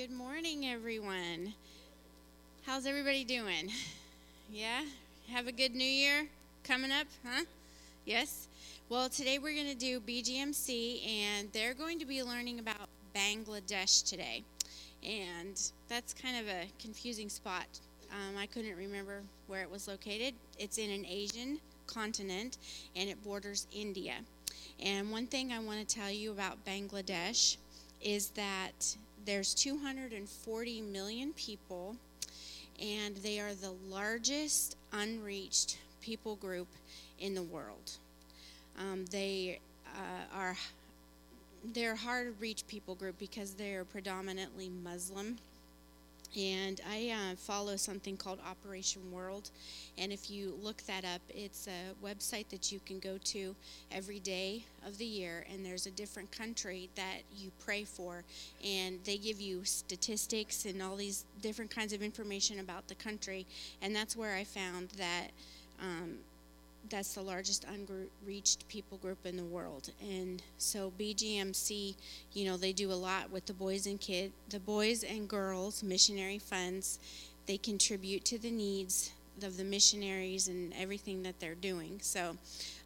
Good morning, everyone. How's everybody doing? Yeah? Have a good new year coming up, huh? Yes? Well, today we're going to do BGMC, and they're going to be learning about Bangladesh today. And that's kind of a confusing spot. Um, I couldn't remember where it was located. It's in an Asian continent, and it borders India. And one thing I want to tell you about Bangladesh is that there's 240 million people, and they are the largest unreached people group in the world. Um, they uh, are they're hard to reach people group because they are predominantly Muslim and I uh, follow something called Operation World. And if you look that up, it's a website that you can go to every day of the year, and there's a different country that you pray for, and they give you statistics and all these different kinds of information about the country. And that's where I found that. Um, that's the largest unreached people group in the world. And so BGMC, you know, they do a lot with the boys and kid, the boys and girls missionary funds. They contribute to the needs of the missionaries and everything that they're doing. So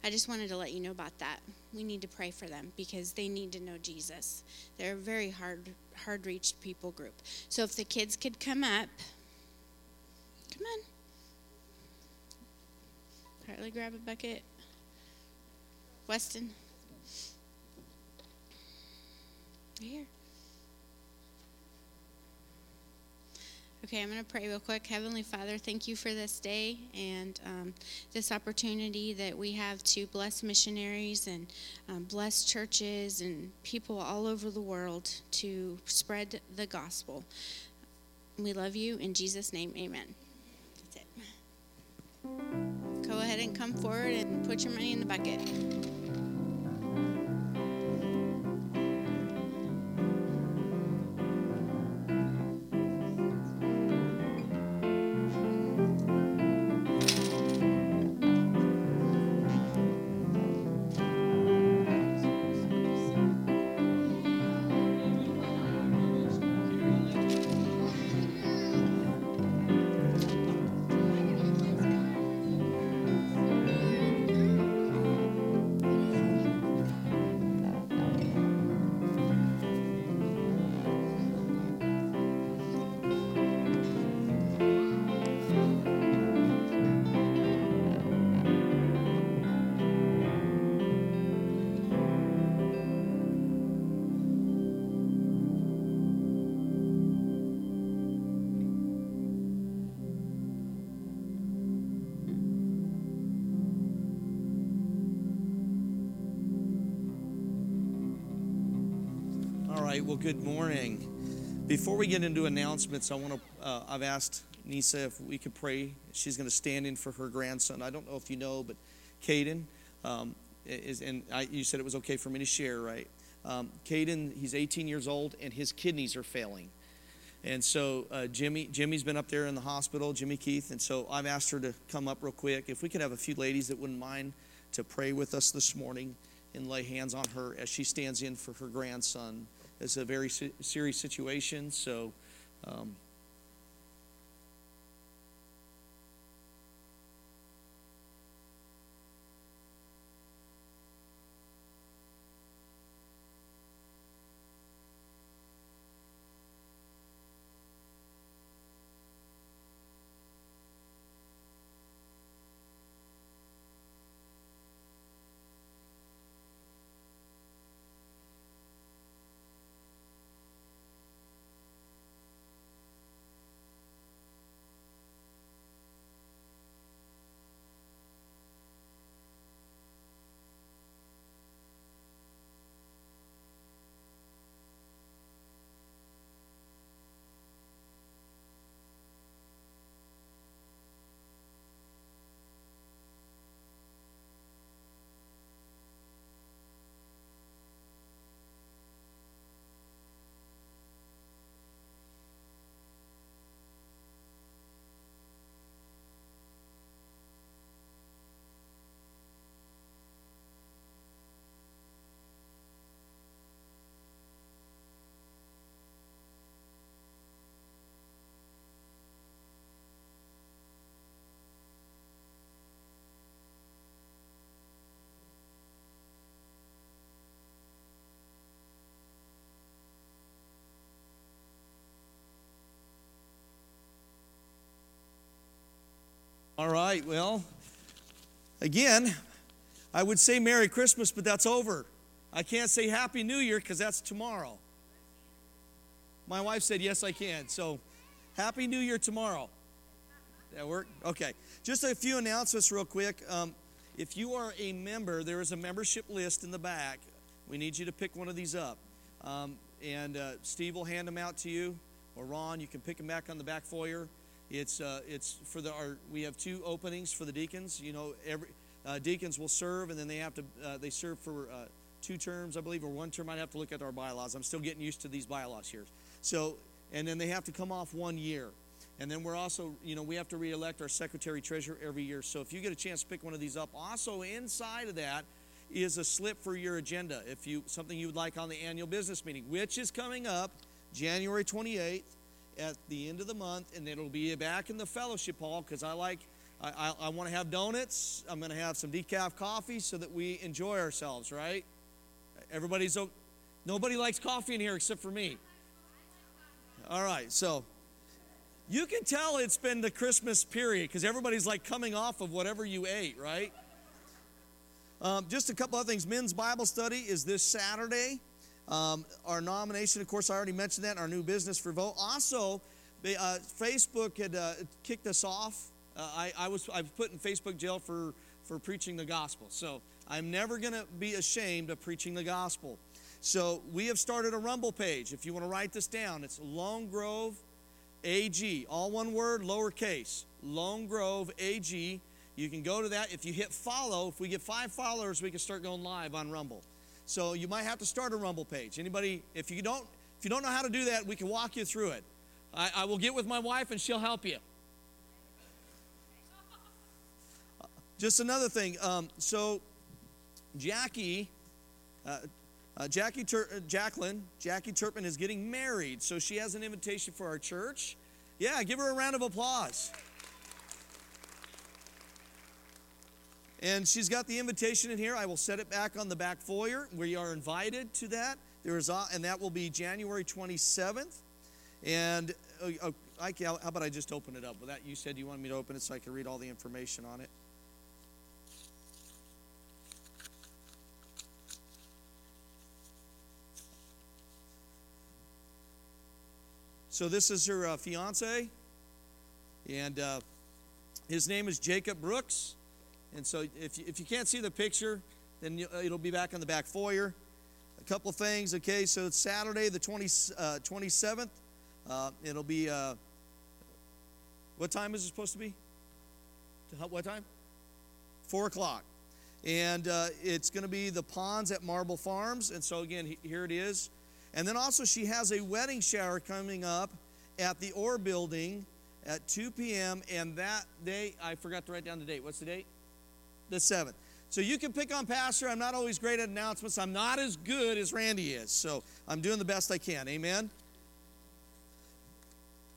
I just wanted to let you know about that. We need to pray for them because they need to know Jesus. They're a very hard hard reached people group. So if the kids could come up, come on. Carly, grab a bucket. Weston. Here. Okay, I'm going to pray real quick. Heavenly Father, thank you for this day and um, this opportunity that we have to bless missionaries and um, bless churches and people all over the world to spread the gospel. We love you. In Jesus' name, amen. That's it go ahead and come forward and put your money in the bucket. Before we get into announcements, I want to. Uh, I've asked Nisa if we could pray. She's going to stand in for her grandson. I don't know if you know, but Caden um, is, and I, you said it was okay for me to share, right? Um, Caden, he's 18 years old, and his kidneys are failing. And so uh, Jimmy, Jimmy's been up there in the hospital, Jimmy Keith, and so I've asked her to come up real quick. If we could have a few ladies that wouldn't mind to pray with us this morning and lay hands on her as she stands in for her grandson. It's a very serious situation, so um, right. Well, again, I would say Merry Christmas, but that's over. I can't say Happy New Year because that's tomorrow. My wife said, Yes, I can. So, Happy New Year tomorrow. That work? Okay. Just a few announcements, real quick. Um, if you are a member, there is a membership list in the back. We need you to pick one of these up. Um, and uh, Steve will hand them out to you, or Ron. You can pick them back on the back foyer. It's uh, it's for the our, we have two openings for the deacons. You know, every uh, deacons will serve, and then they have to uh, they serve for uh, two terms, I believe, or one term. I'd have to look at our bylaws. I'm still getting used to these bylaws here. So, and then they have to come off one year. And then we're also, you know, we have to reelect our secretary treasurer every year. So if you get a chance to pick one of these up, also inside of that is a slip for your agenda. If you something you would like on the annual business meeting, which is coming up January 28th at the end of the month, and it'll be back in the fellowship hall because I like. I, I, I want to have donuts. I'm going to have some decaf coffee so that we enjoy ourselves, right? Everybody's nobody likes coffee in here except for me. All right, so you can tell it's been the Christmas period because everybody's like coming off of whatever you ate, right? Um, just a couple of things. Men's Bible study is this Saturday. Um, our nomination, of course, I already mentioned that. Our new business for vote. Also, they, uh, Facebook had uh, kicked us off. Uh, I, I, was I was put in Facebook jail for for preaching the gospel. So I'm never going to be ashamed of preaching the gospel. So we have started a Rumble page. If you want to write this down, it's Lone Grove AG, all one word, lowercase. Lone Grove AG. You can go to that. If you hit follow, if we get five followers, we can start going live on Rumble. So you might have to start a Rumble page. Anybody, if you don't, if you don't know how to do that, we can walk you through it. I, I will get with my wife and she'll help you. Just another thing. Um, so Jackie, uh, uh, Jackie Tur- uh, Jacqueline, Jackie Turpin is getting married, so she has an invitation for our church. Yeah, give her a round of applause. And she's got the invitation in here. I will set it back on the back foyer. We are invited to that. There is, a, and that will be January 27th. And uh, uh I, how about I just open it up? With that, you said you wanted me to open it so I can read all the information on it. So this is her uh, fiance, and uh, his name is Jacob Brooks. And so if you, if you can't see the picture, then you, it'll be back in the back foyer. A couple of things, okay? So it's Saturday, the 20, uh, 27th. Uh, it'll be, uh, what time is it supposed to be? What time? Four o'clock. And uh, it's going to be the ponds at Marble Farms. And so, again, here it is. And then also, she has a wedding shower coming up at the Orr Building at 2 p.m. And that day, I forgot to write down the date. What's the date? The 7th. So you can pick on Pastor. I'm not always great at announcements. I'm not as good as Randy is. So I'm doing the best I can. Amen?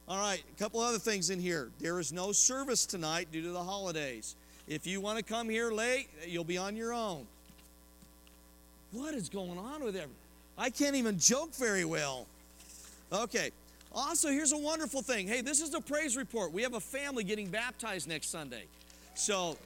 All right, a couple other things in here. There is no service tonight due to the holidays. If you want to come here late, you'll be on your own. What is going on with everyone? I can't even joke very well. Okay. Also, here's a wonderful thing. Hey, this is a praise report. We have a family getting baptized next Sunday. So,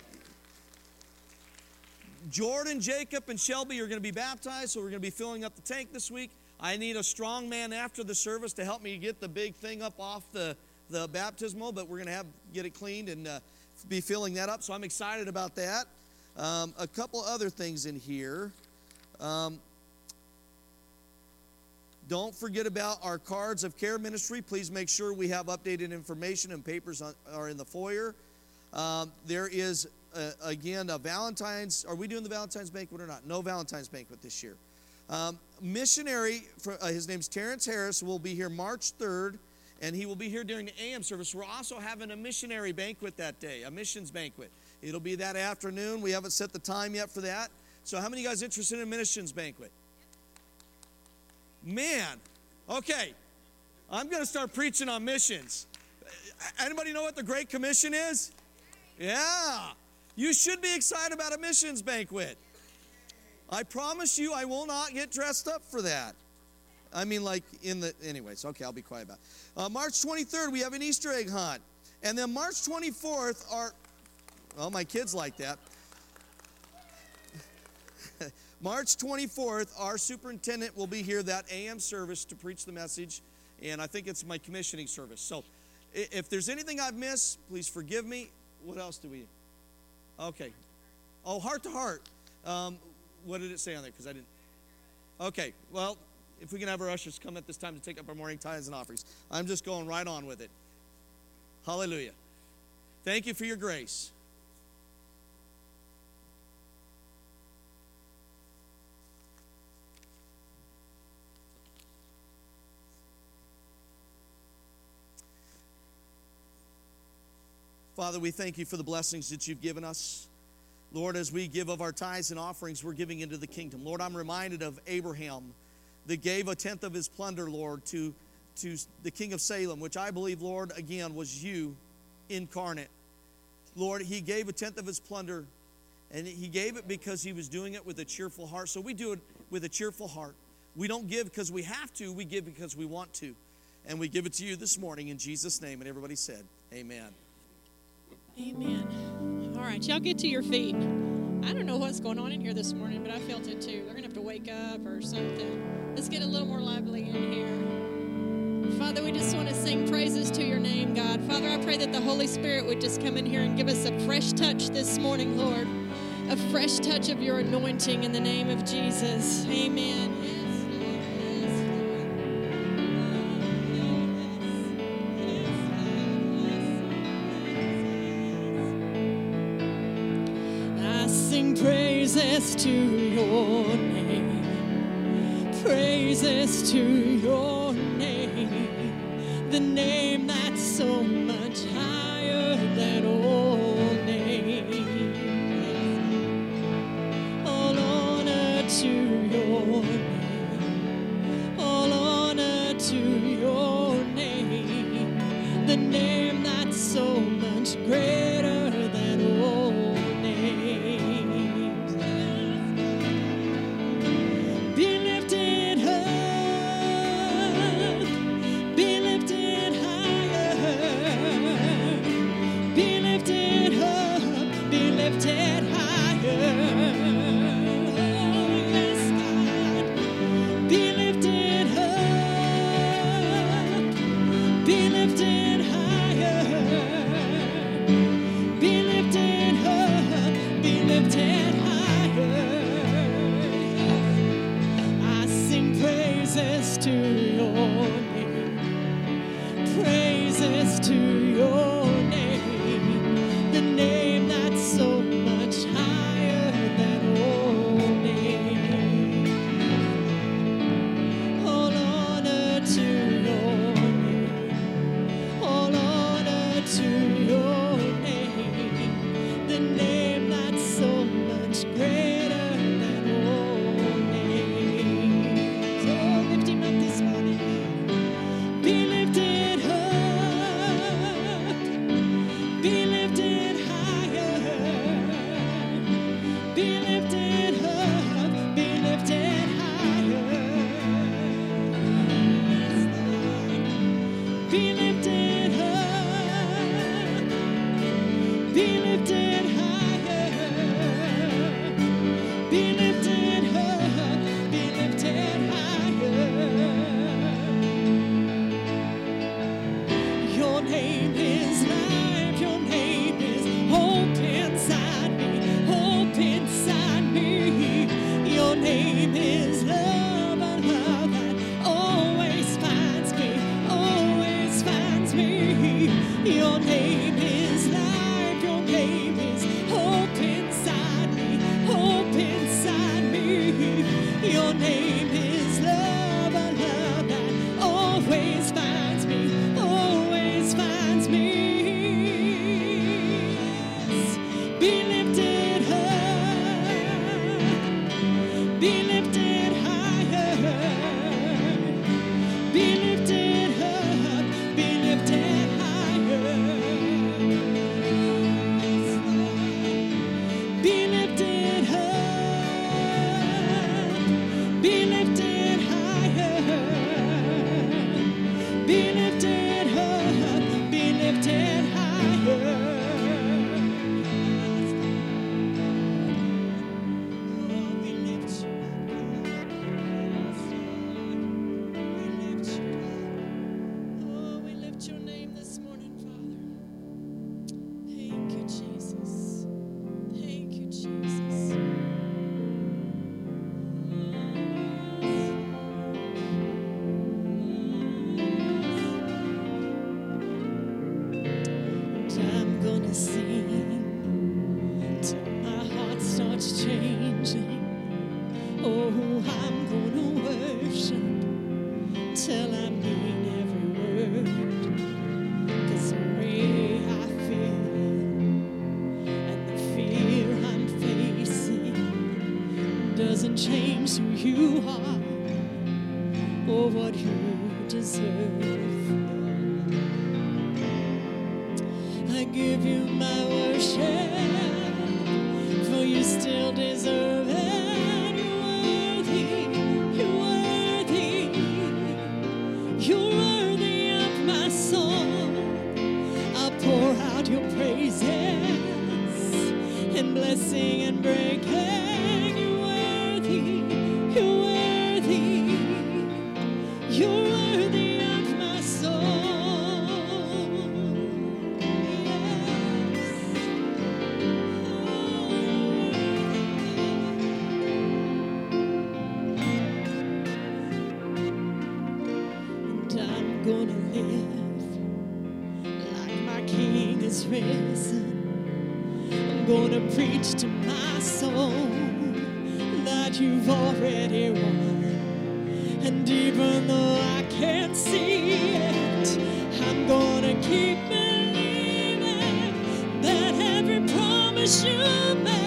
Jordan, Jacob, and Shelby are going to be baptized, so we're going to be filling up the tank this week. I need a strong man after the service to help me get the big thing up off the, the baptismal, but we're going to have get it cleaned and uh, be filling that up. So I'm excited about that. Um, a couple other things in here. Um, don't forget about our cards of care ministry. Please make sure we have updated information and papers on, are in the foyer. Um, there is, uh, again, a Valentine's. Are we doing the Valentine's banquet or not? No Valentine's banquet this year. Um, missionary, for, uh, his name's Terrence Harris, will be here March 3rd, and he will be here during the AM service. We're also having a missionary banquet that day, a missions banquet. It'll be that afternoon. We haven't set the time yet for that. So, how many of you guys interested in a missions banquet? Man, okay, I'm going to start preaching on missions. Anybody know what the Great Commission is? Yeah, you should be excited about a missions banquet. I promise you, I will not get dressed up for that. I mean, like in the, anyways, okay, I'll be quiet about it. Uh, March 23rd, we have an Easter egg hunt. And then March 24th, our, Well, my kids like that. March 24th, our superintendent will be here that AM service to preach the message, and I think it's my commissioning service. So if there's anything I've missed, please forgive me. What else do we? Okay. Oh, heart to heart. Um, what did it say on there? Because I didn't. Okay. Well, if we can have our ushers come at this time to take up our morning tithes and offerings, I'm just going right on with it. Hallelujah. Thank you for your grace. Father, we thank you for the blessings that you've given us. Lord, as we give of our tithes and offerings, we're giving into the kingdom. Lord, I'm reminded of Abraham that gave a tenth of his plunder, Lord, to, to the king of Salem, which I believe, Lord, again, was you incarnate. Lord, he gave a tenth of his plunder, and he gave it because he was doing it with a cheerful heart. So we do it with a cheerful heart. We don't give because we have to, we give because we want to. And we give it to you this morning in Jesus' name. And everybody said, Amen. Amen. All right, y'all get to your feet. I don't know what's going on in here this morning, but I felt it too. They're going to have to wake up or something. Let's get a little more lively in here. Father, we just want to sing praises to your name, God. Father, I pray that the Holy Spirit would just come in here and give us a fresh touch this morning, Lord. A fresh touch of your anointing in the name of Jesus. Amen. Praises to your name. Praises to your promise you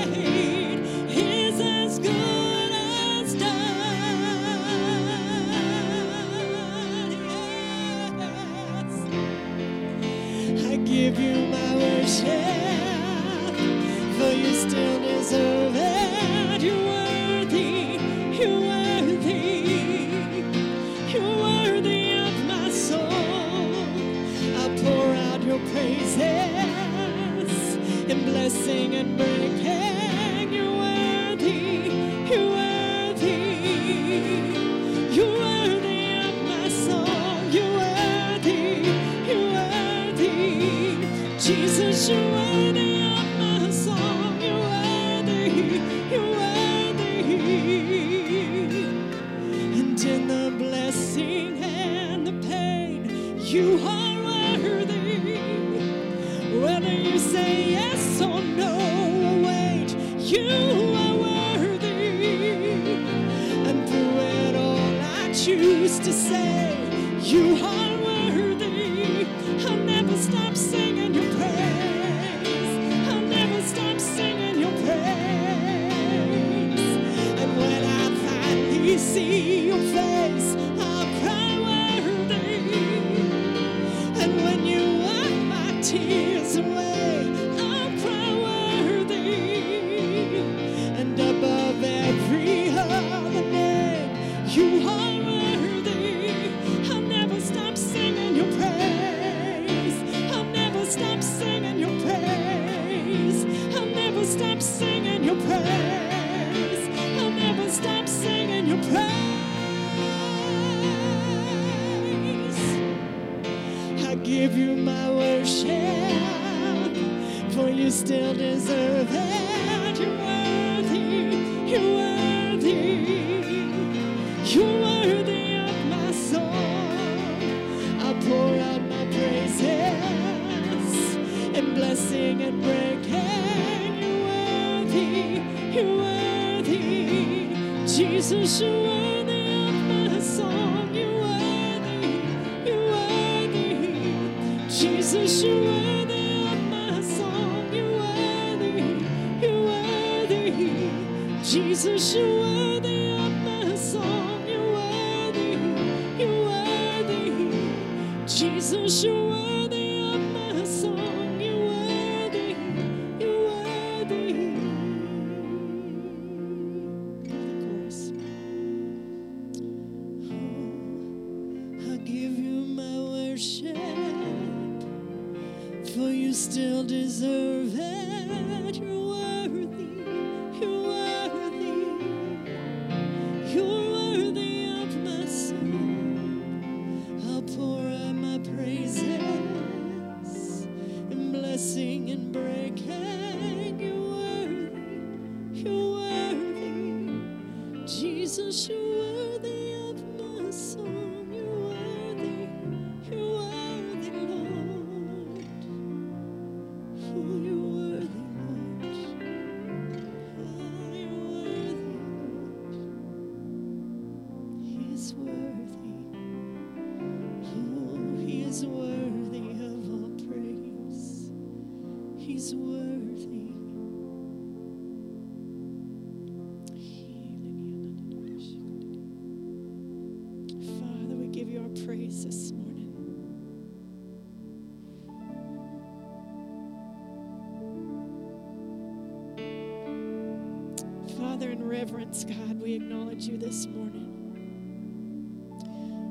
acknowledge you this morning.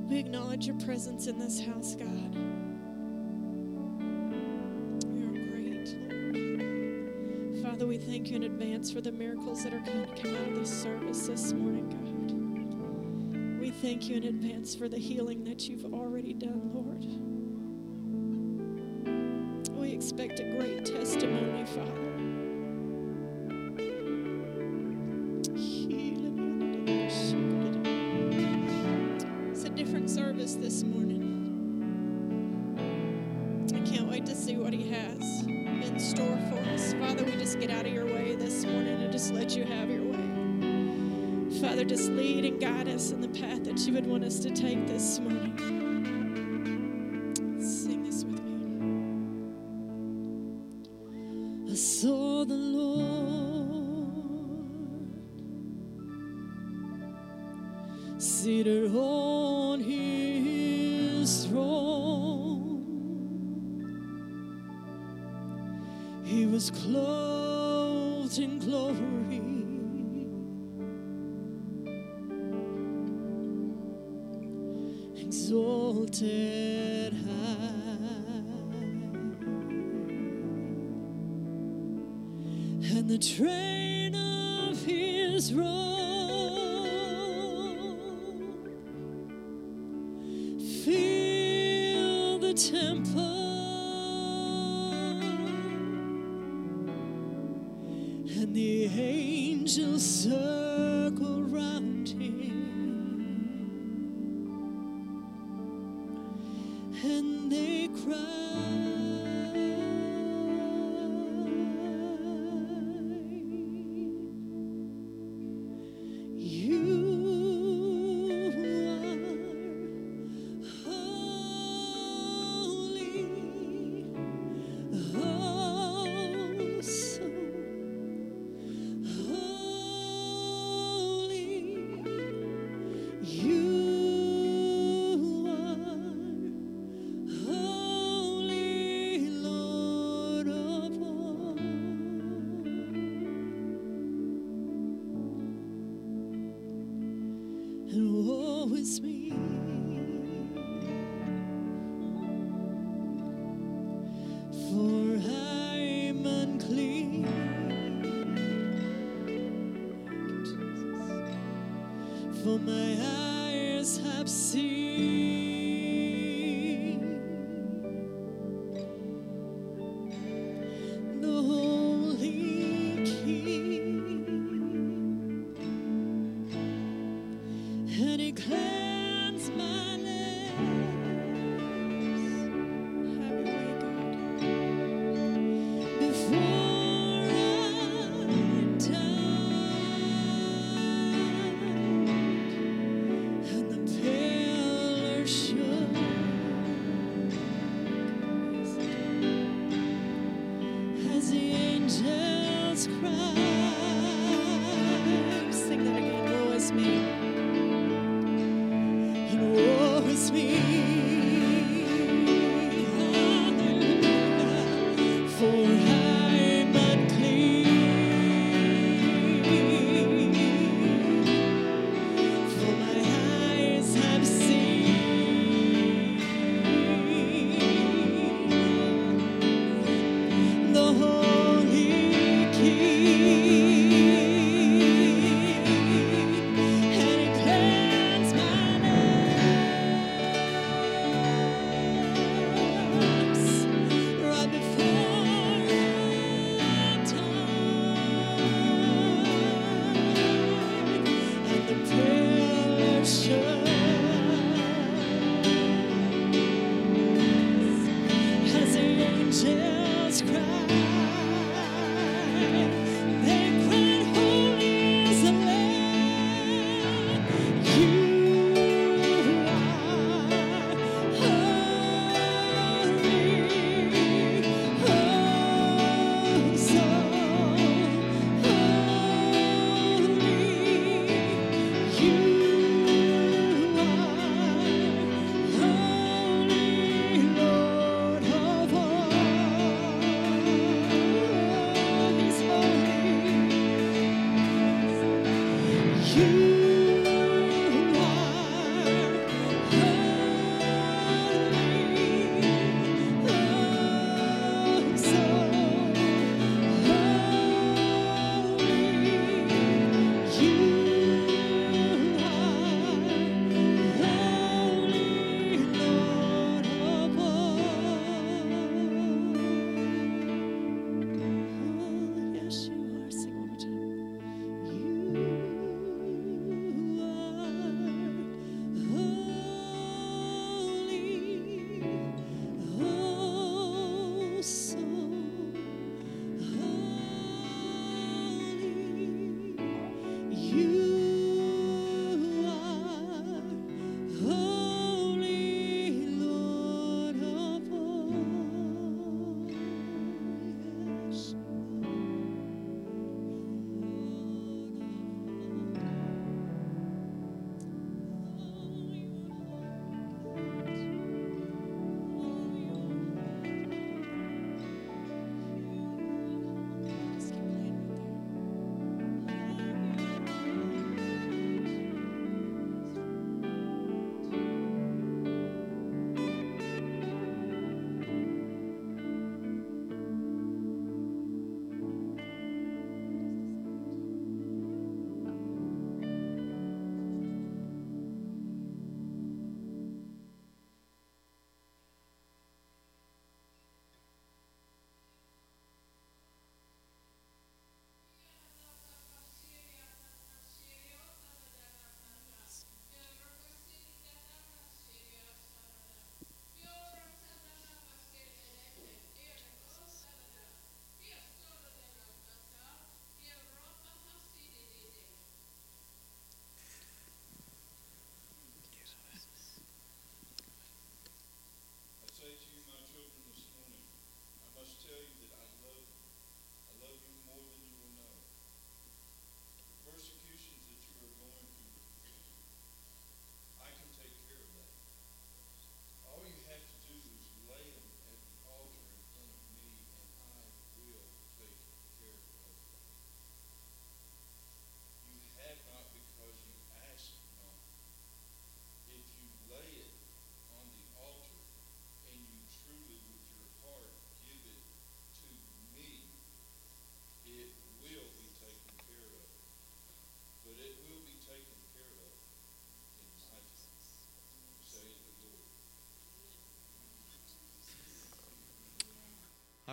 We acknowledge your presence in this house, God. You're great, Lord. Father, we thank you in advance for the miracles that are going to come out of this service this morning, God. We thank you in advance for the healing that you've already done, Lord. Father, just lead and guide us in the path that you would want us to take this morning. Sing this with me. I saw the Lord seated on his throne. He was clothed in glory. The train of his robe fill the temple, and the angels circle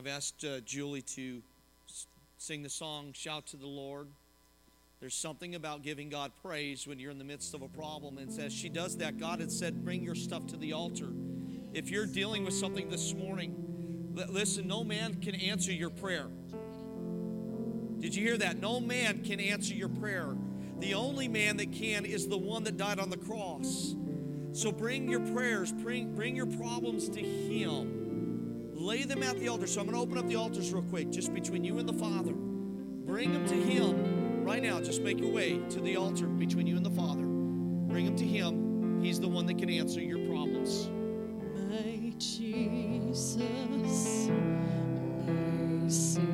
I've asked uh, Julie to sing the song Shout to the Lord. There's something about giving God praise when you're in the midst of a problem. And as she does that, God had said, Bring your stuff to the altar. If you're dealing with something this morning, listen, no man can answer your prayer. Did you hear that? No man can answer your prayer. The only man that can is the one that died on the cross. So bring your prayers, bring, bring your problems to Him lay them at the altar. So I'm going to open up the altars real quick, just between you and the Father. Bring them to Him right now. Just make your way to the altar between you and the Father. Bring them to Him. He's the one that can answer your problems. My Jesus, mercy.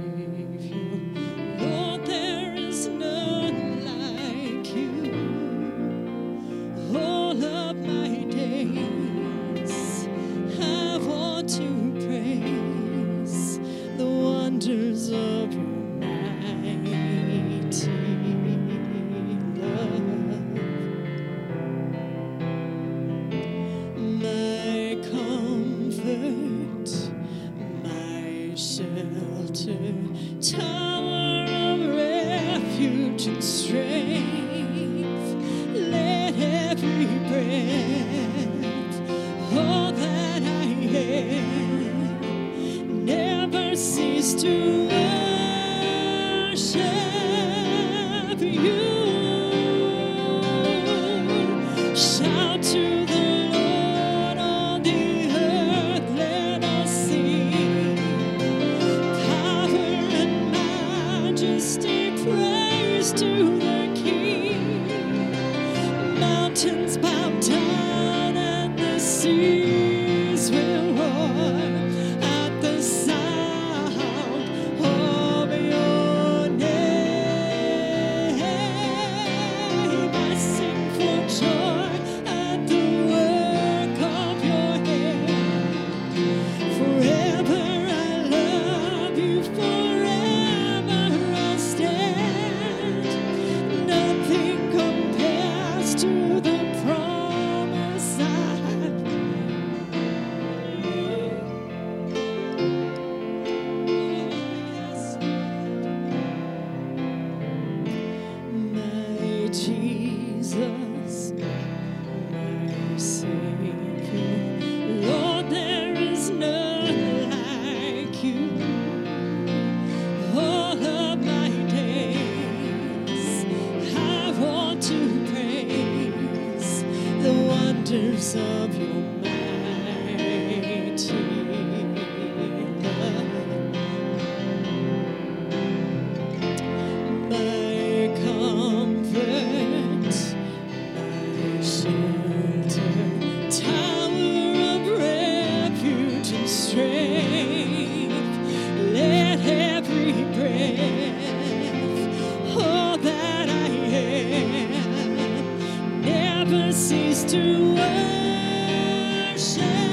谁？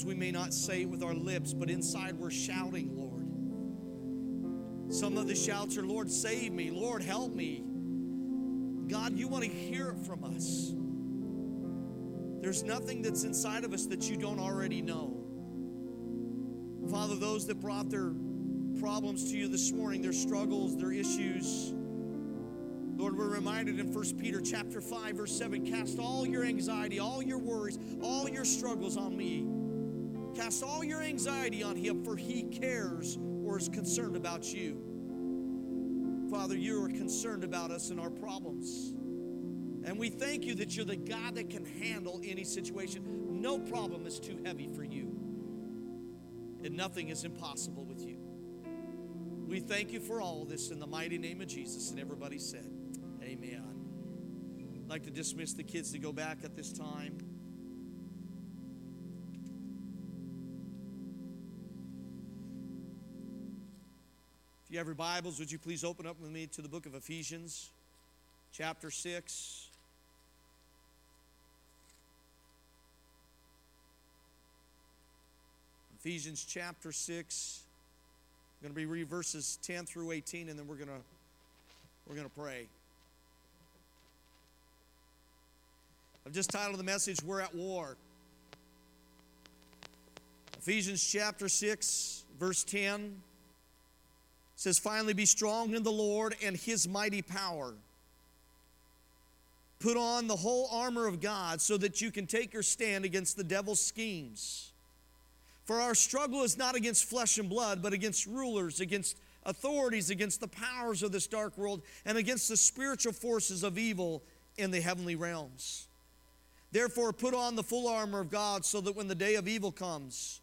Sometimes we may not say it with our lips, but inside we're shouting, Lord. Some of the shouts are, Lord, save me. Lord, help me. God, you want to hear it from us. There's nothing that's inside of us that you don't already know. Father, those that brought their problems to you this morning, their struggles, their issues, Lord, we're reminded in 1 Peter chapter 5, verse 7, cast all your anxiety, all your worries, all your struggles on me. Cast all your anxiety on him, for he cares or is concerned about you. Father, you are concerned about us and our problems. And we thank you that you're the God that can handle any situation. No problem is too heavy for you, and nothing is impossible with you. We thank you for all this in the mighty name of Jesus. And everybody said, Amen. I'd like to dismiss the kids to go back at this time. You have your Bibles, would you please open up with me to the book of Ephesians, chapter 6. Ephesians chapter 6. I'm going to be read verses 10 through 18, and then we're going to we're going to pray. I've just titled the message, We're at War. Ephesians chapter 6, verse 10 says, Finally, be strong in the Lord and his mighty power. Put on the whole armor of God so that you can take your stand against the devil's schemes. For our struggle is not against flesh and blood, but against rulers, against authorities, against the powers of this dark world, and against the spiritual forces of evil in the heavenly realms. Therefore, put on the full armor of God so that when the day of evil comes,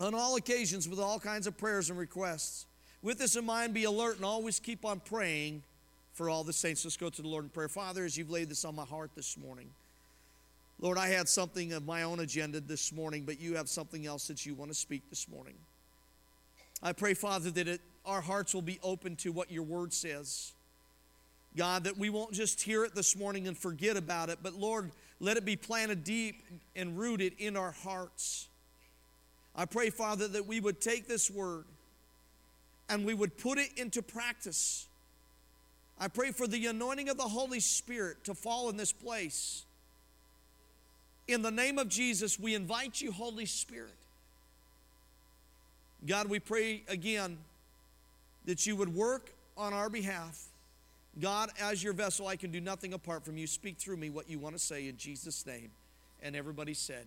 on all occasions with all kinds of prayers and requests. With this in mind, be alert and always keep on praying for all the saints. Let's go to the Lord in prayer. Father, as you've laid this on my heart this morning, Lord, I had something of my own agenda this morning, but you have something else that you want to speak this morning. I pray, Father, that it, our hearts will be open to what your word says. God, that we won't just hear it this morning and forget about it, but Lord, let it be planted deep and rooted in our hearts. I pray, Father, that we would take this word and we would put it into practice. I pray for the anointing of the Holy Spirit to fall in this place. In the name of Jesus, we invite you, Holy Spirit. God, we pray again that you would work on our behalf. God, as your vessel, I can do nothing apart from you. Speak through me what you want to say in Jesus' name. And everybody said,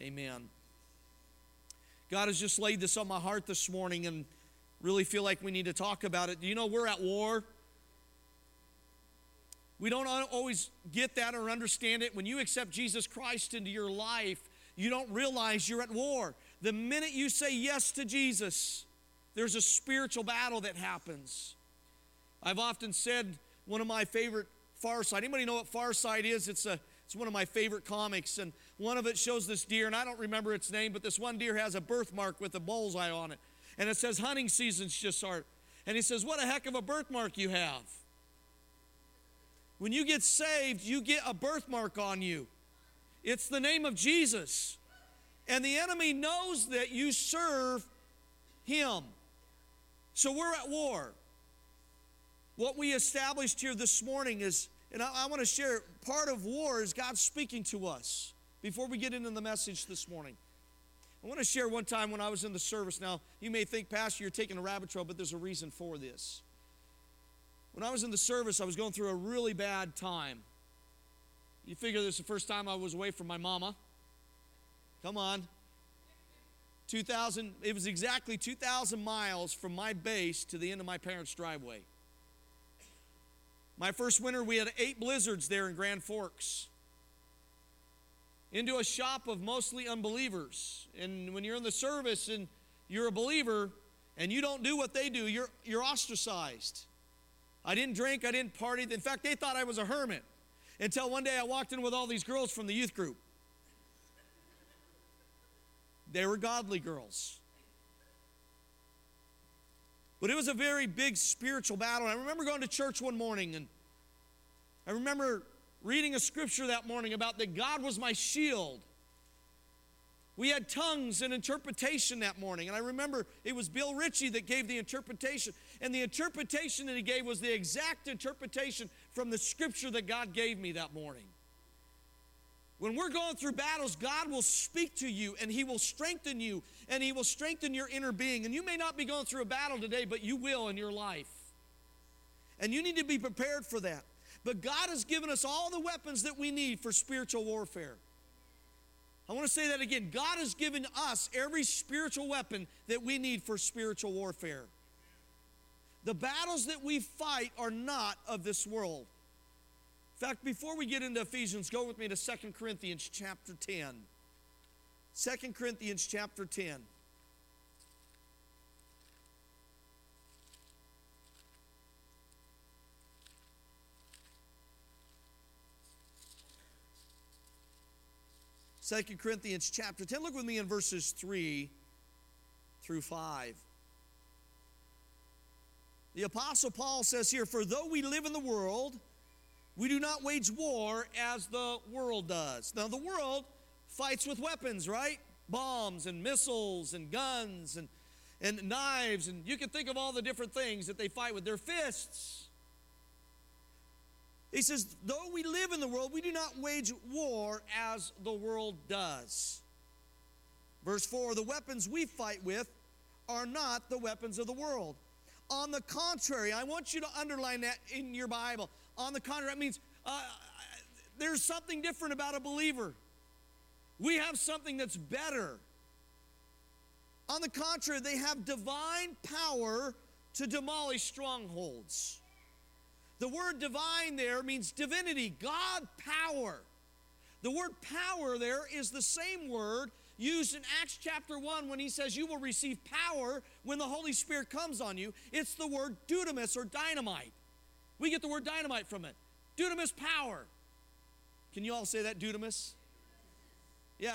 Amen. God has just laid this on my heart this morning and really feel like we need to talk about it. Do you know we're at war? We don't always get that or understand it. When you accept Jesus Christ into your life, you don't realize you're at war. The minute you say yes to Jesus, there's a spiritual battle that happens. I've often said one of my favorite Far Side. Anybody know what Far Side is? It's a it's one of my favorite comics, and one of it shows this deer, and I don't remember its name, but this one deer has a birthmark with a bullseye on it, and it says hunting season's just started. And he says, "What a heck of a birthmark you have." When you get saved, you get a birthmark on you. It's the name of Jesus. And the enemy knows that you serve him. So we're at war. What we established here this morning is, and I, I want to share, part of war is God speaking to us. Before we get into the message this morning, I want to share one time when I was in the service. Now, you may think, Pastor, you're taking a rabbit trail, but there's a reason for this. When I was in the service, I was going through a really bad time. You figure this is the first time I was away from my mama. Come on. 2000, it was exactly 2,000 miles from my base to the end of my parents' driveway. My first winter, we had eight blizzards there in Grand Forks. Into a shop of mostly unbelievers. And when you're in the service and you're a believer and you don't do what they do, you're, you're ostracized. I didn't drink, I didn't party. In fact, they thought I was a hermit until one day I walked in with all these girls from the youth group. They were godly girls. But it was a very big spiritual battle. I remember going to church one morning and I remember reading a scripture that morning about that God was my shield. We had tongues and interpretation that morning. And I remember it was Bill Ritchie that gave the interpretation. And the interpretation that he gave was the exact interpretation from the scripture that God gave me that morning. When we're going through battles, God will speak to you and He will strengthen you and He will strengthen your inner being. And you may not be going through a battle today, but you will in your life. And you need to be prepared for that. But God has given us all the weapons that we need for spiritual warfare. I want to say that again. God has given us every spiritual weapon that we need for spiritual warfare. The battles that we fight are not of this world. In fact, before we get into Ephesians, go with me to 2 Corinthians chapter 10. 2 Corinthians chapter 10. Second Corinthians chapter 10. Look with me in verses 3 through 5. The Apostle Paul says here, For though we live in the world, we do not wage war as the world does. Now, the world fights with weapons, right? Bombs and missiles and guns and, and knives, and you can think of all the different things that they fight with. Their fists. He says, though we live in the world, we do not wage war as the world does. Verse 4 the weapons we fight with are not the weapons of the world. On the contrary, I want you to underline that in your Bible. On the contrary, that means uh, there's something different about a believer. We have something that's better. On the contrary, they have divine power to demolish strongholds. The word divine there means divinity, God power. The word power there is the same word used in Acts chapter 1 when he says you will receive power when the Holy Spirit comes on you. It's the word dunamis or dynamite. We get the word dynamite from it. Dunamis power. Can you all say that, dunamis? Yeah.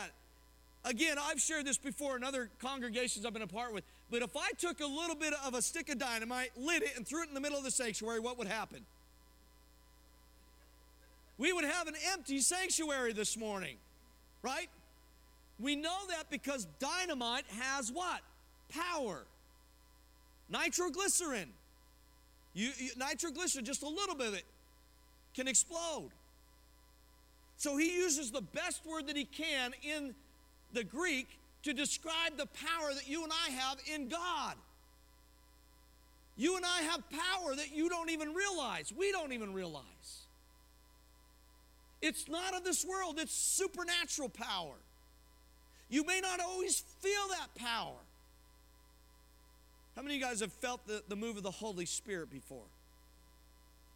Again, I've shared this before in other congregations I've been a part with, but if I took a little bit of a stick of dynamite, lit it, and threw it in the middle of the sanctuary, what would happen? We would have an empty sanctuary this morning, right? We know that because dynamite has what? Power. Nitroglycerin. You, you, nitroglycerin, just a little bit of it, can explode. So he uses the best word that he can in the Greek to describe the power that you and I have in God. You and I have power that you don't even realize. We don't even realize. It's not of this world, it's supernatural power. You may not always feel that power. How many of you guys have felt the, the move of the Holy Spirit before?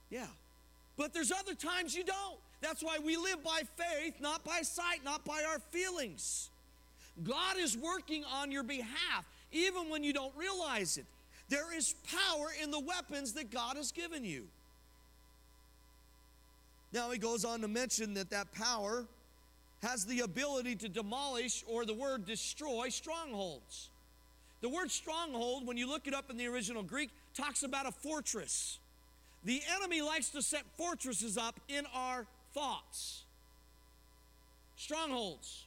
Yeah. But there's other times you don't. That's why we live by faith, not by sight, not by our feelings. God is working on your behalf, even when you don't realize it. There is power in the weapons that God has given you. Now, he goes on to mention that that power has the ability to demolish, or the word destroy, strongholds. The word stronghold, when you look it up in the original Greek, talks about a fortress. The enemy likes to set fortresses up in our thoughts. Strongholds.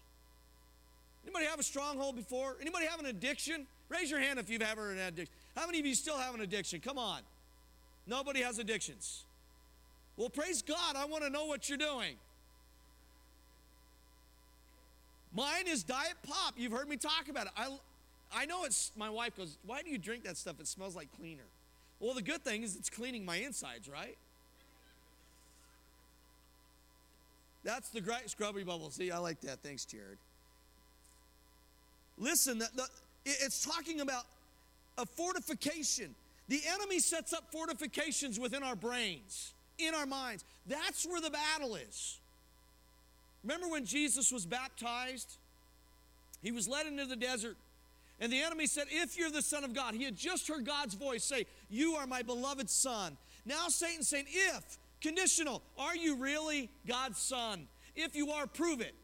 Anybody have a stronghold before? Anybody have an addiction? Raise your hand if you've ever had an addiction. How many of you still have an addiction? Come on. Nobody has addictions. Well, praise God. I want to know what you're doing. Mine is Diet Pop. You've heard me talk about it. I, I know it's, my wife goes, Why do you drink that stuff? It smells like cleaner. Well, the good thing is it's cleaning my insides, right? That's the great scrubby bubble. See, I like that. Thanks, Jared. Listen, the, the, it's talking about a fortification. The enemy sets up fortifications within our brains, in our minds. That's where the battle is. Remember when Jesus was baptized? He was led into the desert, and the enemy said, If you're the Son of God, he had just heard God's voice say, You are my beloved Son. Now Satan's saying, If, conditional, are you really God's Son? If you are, prove it.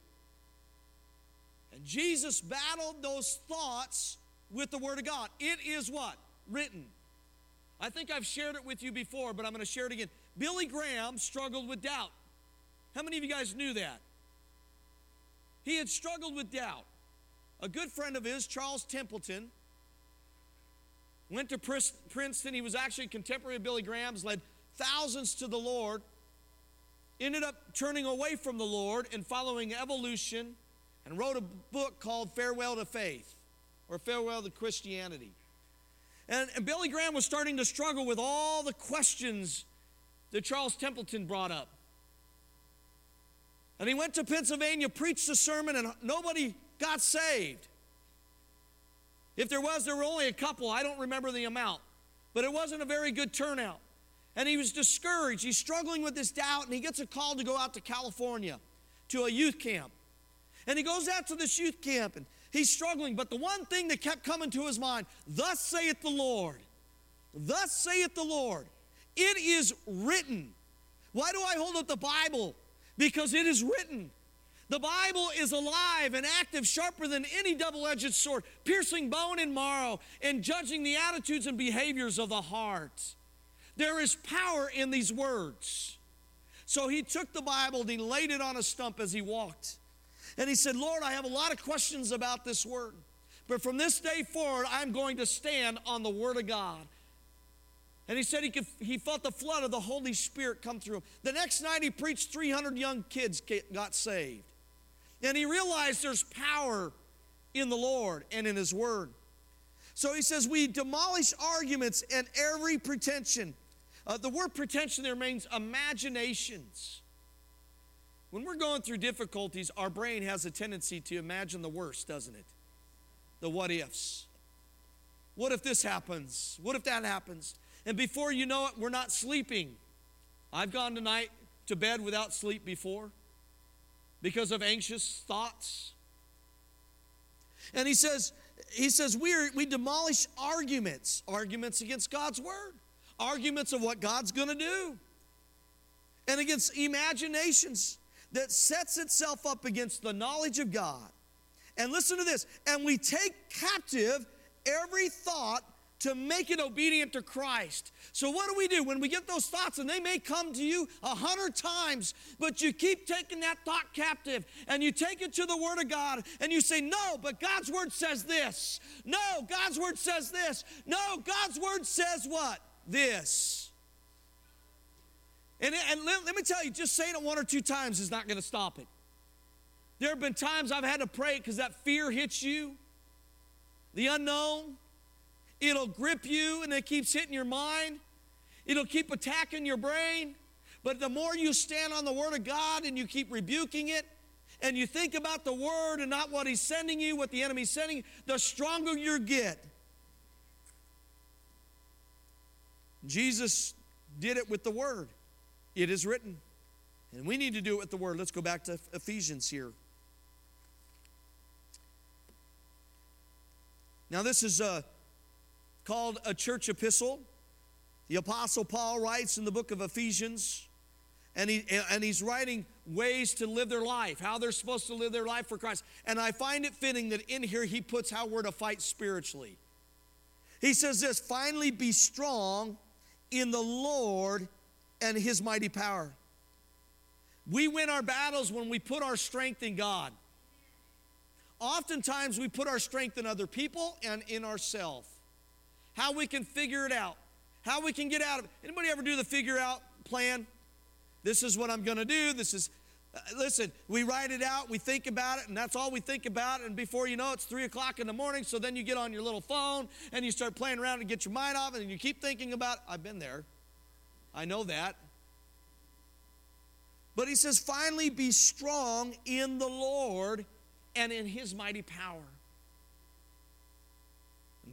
And Jesus battled those thoughts with the Word of God. It is what? Written. I think I've shared it with you before, but I'm going to share it again. Billy Graham struggled with doubt. How many of you guys knew that? He had struggled with doubt. A good friend of his, Charles Templeton, went to Princeton. He was actually a contemporary of Billy Graham's, led thousands to the Lord, ended up turning away from the Lord and following evolution, and wrote a book called Farewell to Faith or Farewell to Christianity. And, and Billy Graham was starting to struggle with all the questions that Charles Templeton brought up. And he went to Pennsylvania, preached a sermon, and nobody got saved. If there was, there were only a couple. I don't remember the amount. But it wasn't a very good turnout. And he was discouraged. He's struggling with this doubt, and he gets a call to go out to California to a youth camp. And he goes out to this youth camp, and he's struggling. But the one thing that kept coming to his mind, thus saith the Lord, thus saith the Lord, it is written. Why do I hold up the Bible? because it is written. The Bible is alive and active, sharper than any double edged sword, piercing bone and marrow, and judging the attitudes and behaviors of the heart. There is power in these words. So he took the Bible and he laid it on a stump as he walked. And he said, Lord, I have a lot of questions about this word. But from this day forward, I'm going to stand on the word of God. And he said he, could, he felt the flood of the Holy Spirit come through him. The next night, he preached 300 young kids got saved. And he realized there's power in the Lord and in his word. So he says, We demolish arguments and every pretension. Uh, the word pretension there means imaginations. When we're going through difficulties, our brain has a tendency to imagine the worst, doesn't it? The what ifs. What if this happens? What if that happens? And before you know it, we're not sleeping. I've gone tonight to bed without sleep before because of anxious thoughts. And he says, he says we, are, we demolish arguments, arguments against God's word, arguments of what God's going to do, and against imaginations that sets itself up against the knowledge of God. And listen to this, and we take captive every thought to make it obedient to Christ. So, what do we do when we get those thoughts? And they may come to you a hundred times, but you keep taking that thought captive and you take it to the Word of God and you say, No, but God's Word says this. No, God's Word says this. No, God's Word says what? This. And, and let, let me tell you, just saying it one or two times is not going to stop it. There have been times I've had to pray because that fear hits you, the unknown. It'll grip you and it keeps hitting your mind. It'll keep attacking your brain. But the more you stand on the Word of God and you keep rebuking it, and you think about the Word and not what He's sending you, what the enemy's sending the stronger you get. Jesus did it with the Word. it is written. And we need to do it with the word. Let's go back to Ephesians here. Now, this is uh, called a church epistle. The Apostle Paul writes in the book of Ephesians, and, he, and he's writing ways to live their life, how they're supposed to live their life for Christ. And I find it fitting that in here he puts how we're to fight spiritually. He says this finally be strong in the Lord and his mighty power. We win our battles when we put our strength in God. Oftentimes we put our strength in other people and in ourselves. How we can figure it out. How we can get out of it. Anybody ever do the figure out plan? This is what I'm going to do. This is, uh, listen, we write it out, we think about it, and that's all we think about. And before you know it, it's three o'clock in the morning. So then you get on your little phone and you start playing around and get your mind off, and you keep thinking about, I've been there. I know that. But he says, finally be strong in the Lord and in his mighty power.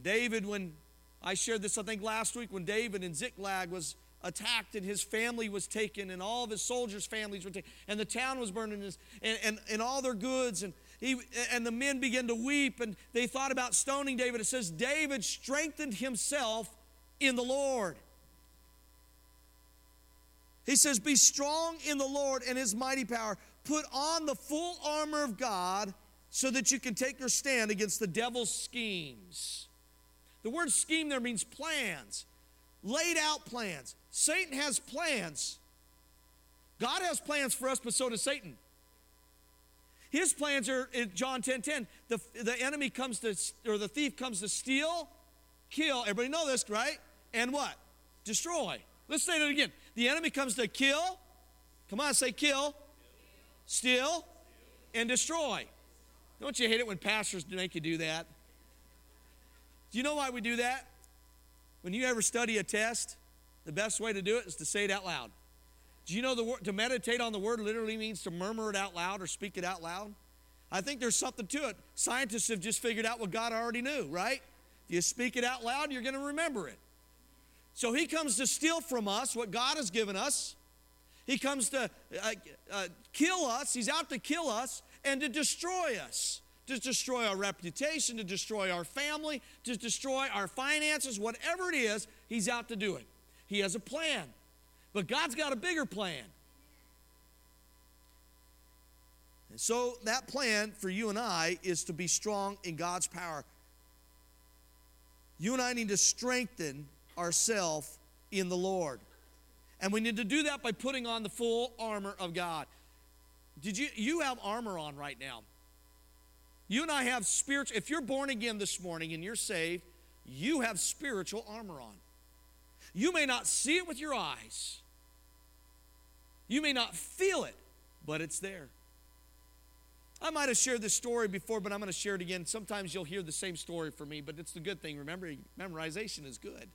David, when I shared this, I think last week, when David in Ziklag was attacked and his family was taken and all of his soldiers' families were taken and the town was burned and, and, and, and all their goods and, he, and the men began to weep and they thought about stoning David. It says, David strengthened himself in the Lord. He says, Be strong in the Lord and his mighty power. Put on the full armor of God so that you can take your stand against the devil's schemes. The word scheme there means plans, laid out plans. Satan has plans. God has plans for us, but so does Satan. His plans are in John 10 10. The, the enemy comes to, or the thief comes to steal, kill. Everybody know this, right? And what? Destroy. Let's say that again. The enemy comes to kill. Come on, say kill, steal, and destroy. Don't you hate it when pastors make you do that? Do you know why we do that? When you ever study a test, the best way to do it is to say it out loud. Do you know the word to meditate on the word literally means to murmur it out loud or speak it out loud? I think there's something to it. Scientists have just figured out what God already knew, right? If you speak it out loud, you're going to remember it. So he comes to steal from us what God has given us. He comes to uh, uh, kill us. He's out to kill us and to destroy us, to destroy our reputation, to destroy our family, to destroy our finances, whatever it is, he's out to do it. He has a plan. But God's got a bigger plan. And so that plan for you and I is to be strong in God's power. You and I need to strengthen ourselves in the Lord. And we need to do that by putting on the full armor of God. Did you you have armor on right now? You and I have spiritual if you're born again this morning and you're saved, you have spiritual armor on. You may not see it with your eyes. You may not feel it, but it's there. I might have shared this story before, but I'm going to share it again. Sometimes you'll hear the same story from me, but it's the good thing. Remember, memorization is good.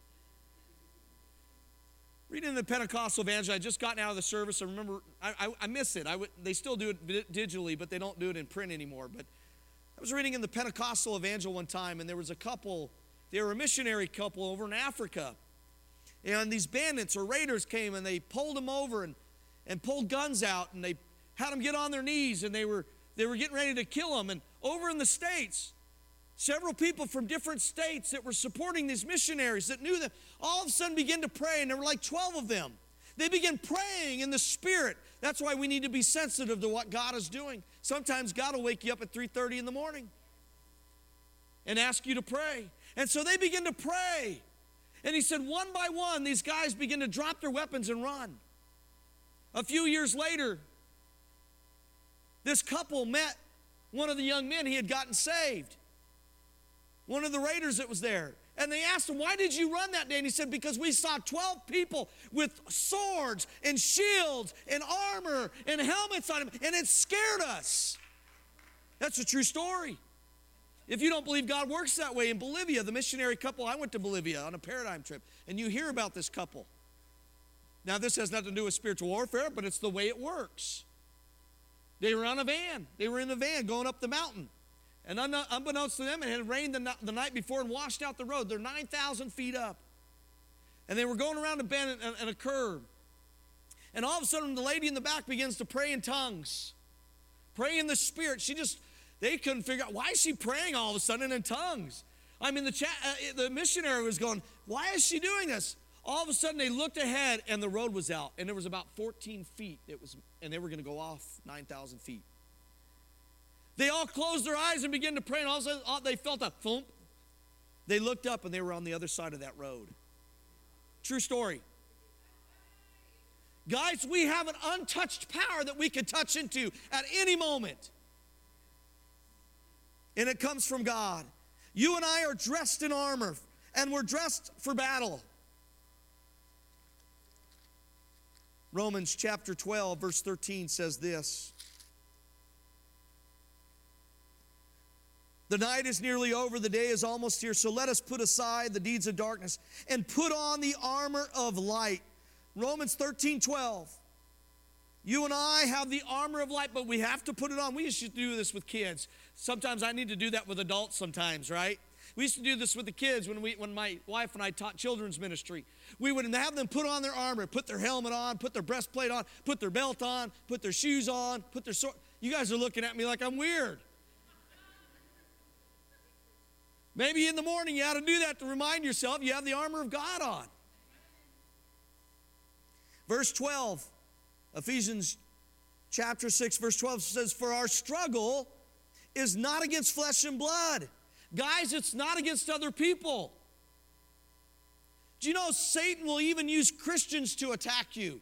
Reading the Pentecostal Evangel, I just gotten out of the service. I remember, I, I, I miss it. I w- they still do it digitally, but they don't do it in print anymore. But I was reading in the Pentecostal Evangel one time, and there was a couple, they were a missionary couple over in Africa. And these bandits or raiders came and they pulled them over and, and pulled guns out and they had them get on their knees and they were, they were getting ready to kill them. And over in the States, Several people from different states that were supporting these missionaries that knew them all of a sudden began to pray, and there were like 12 of them. They began praying in the spirit. That's why we need to be sensitive to what God is doing. Sometimes God will wake you up at 3:30 in the morning and ask you to pray. And so they begin to pray. And he said, one by one, these guys begin to drop their weapons and run. A few years later, this couple met one of the young men he had gotten saved one of the raiders that was there. And they asked him, Why did you run that day? And he said, Because we saw 12 people with swords and shields and armor and helmets on them, and it scared us. That's a true story. If you don't believe God works that way in Bolivia, the missionary couple, I went to Bolivia on a paradigm trip, and you hear about this couple. Now, this has nothing to do with spiritual warfare, but it's the way it works. They were on a van, they were in a van going up the mountain. And unbeknownst to them, it had rained the, night before and washed out the road. They're 9,000 feet up. And they were going around a bend and, and a curve. And all of a sudden, the lady in the back begins to pray in tongues, pray in the Spirit. She just, they couldn't figure out why is she praying all of a sudden in tongues. I mean, the, cha- uh, the missionary was going, why is she doing this? All of a sudden, they looked ahead and the road was out, and there was about 14 feet. It was, and they were going to go off 9,000 feet. They all closed their eyes and began to pray, and all of a sudden, they felt a thump. They looked up, and they were on the other side of that road. True story. Guys, we have an untouched power that we can touch into at any moment. And it comes from God. You and I are dressed in armor, and we're dressed for battle. Romans chapter 12, verse 13 says this The night is nearly over, the day is almost here, so let us put aside the deeds of darkness and put on the armor of light. Romans 13, 12. You and I have the armor of light, but we have to put it on. We used to do this with kids. Sometimes I need to do that with adults sometimes, right? We used to do this with the kids when, we, when my wife and I taught children's ministry. We would have them put on their armor, put their helmet on, put their breastplate on, put their belt on, put their shoes on, put their sword. You guys are looking at me like I'm weird. Maybe in the morning you ought to do that to remind yourself you have the armor of God on. Verse 12, Ephesians chapter 6, verse 12 says, For our struggle is not against flesh and blood. Guys, it's not against other people. Do you know Satan will even use Christians to attack you?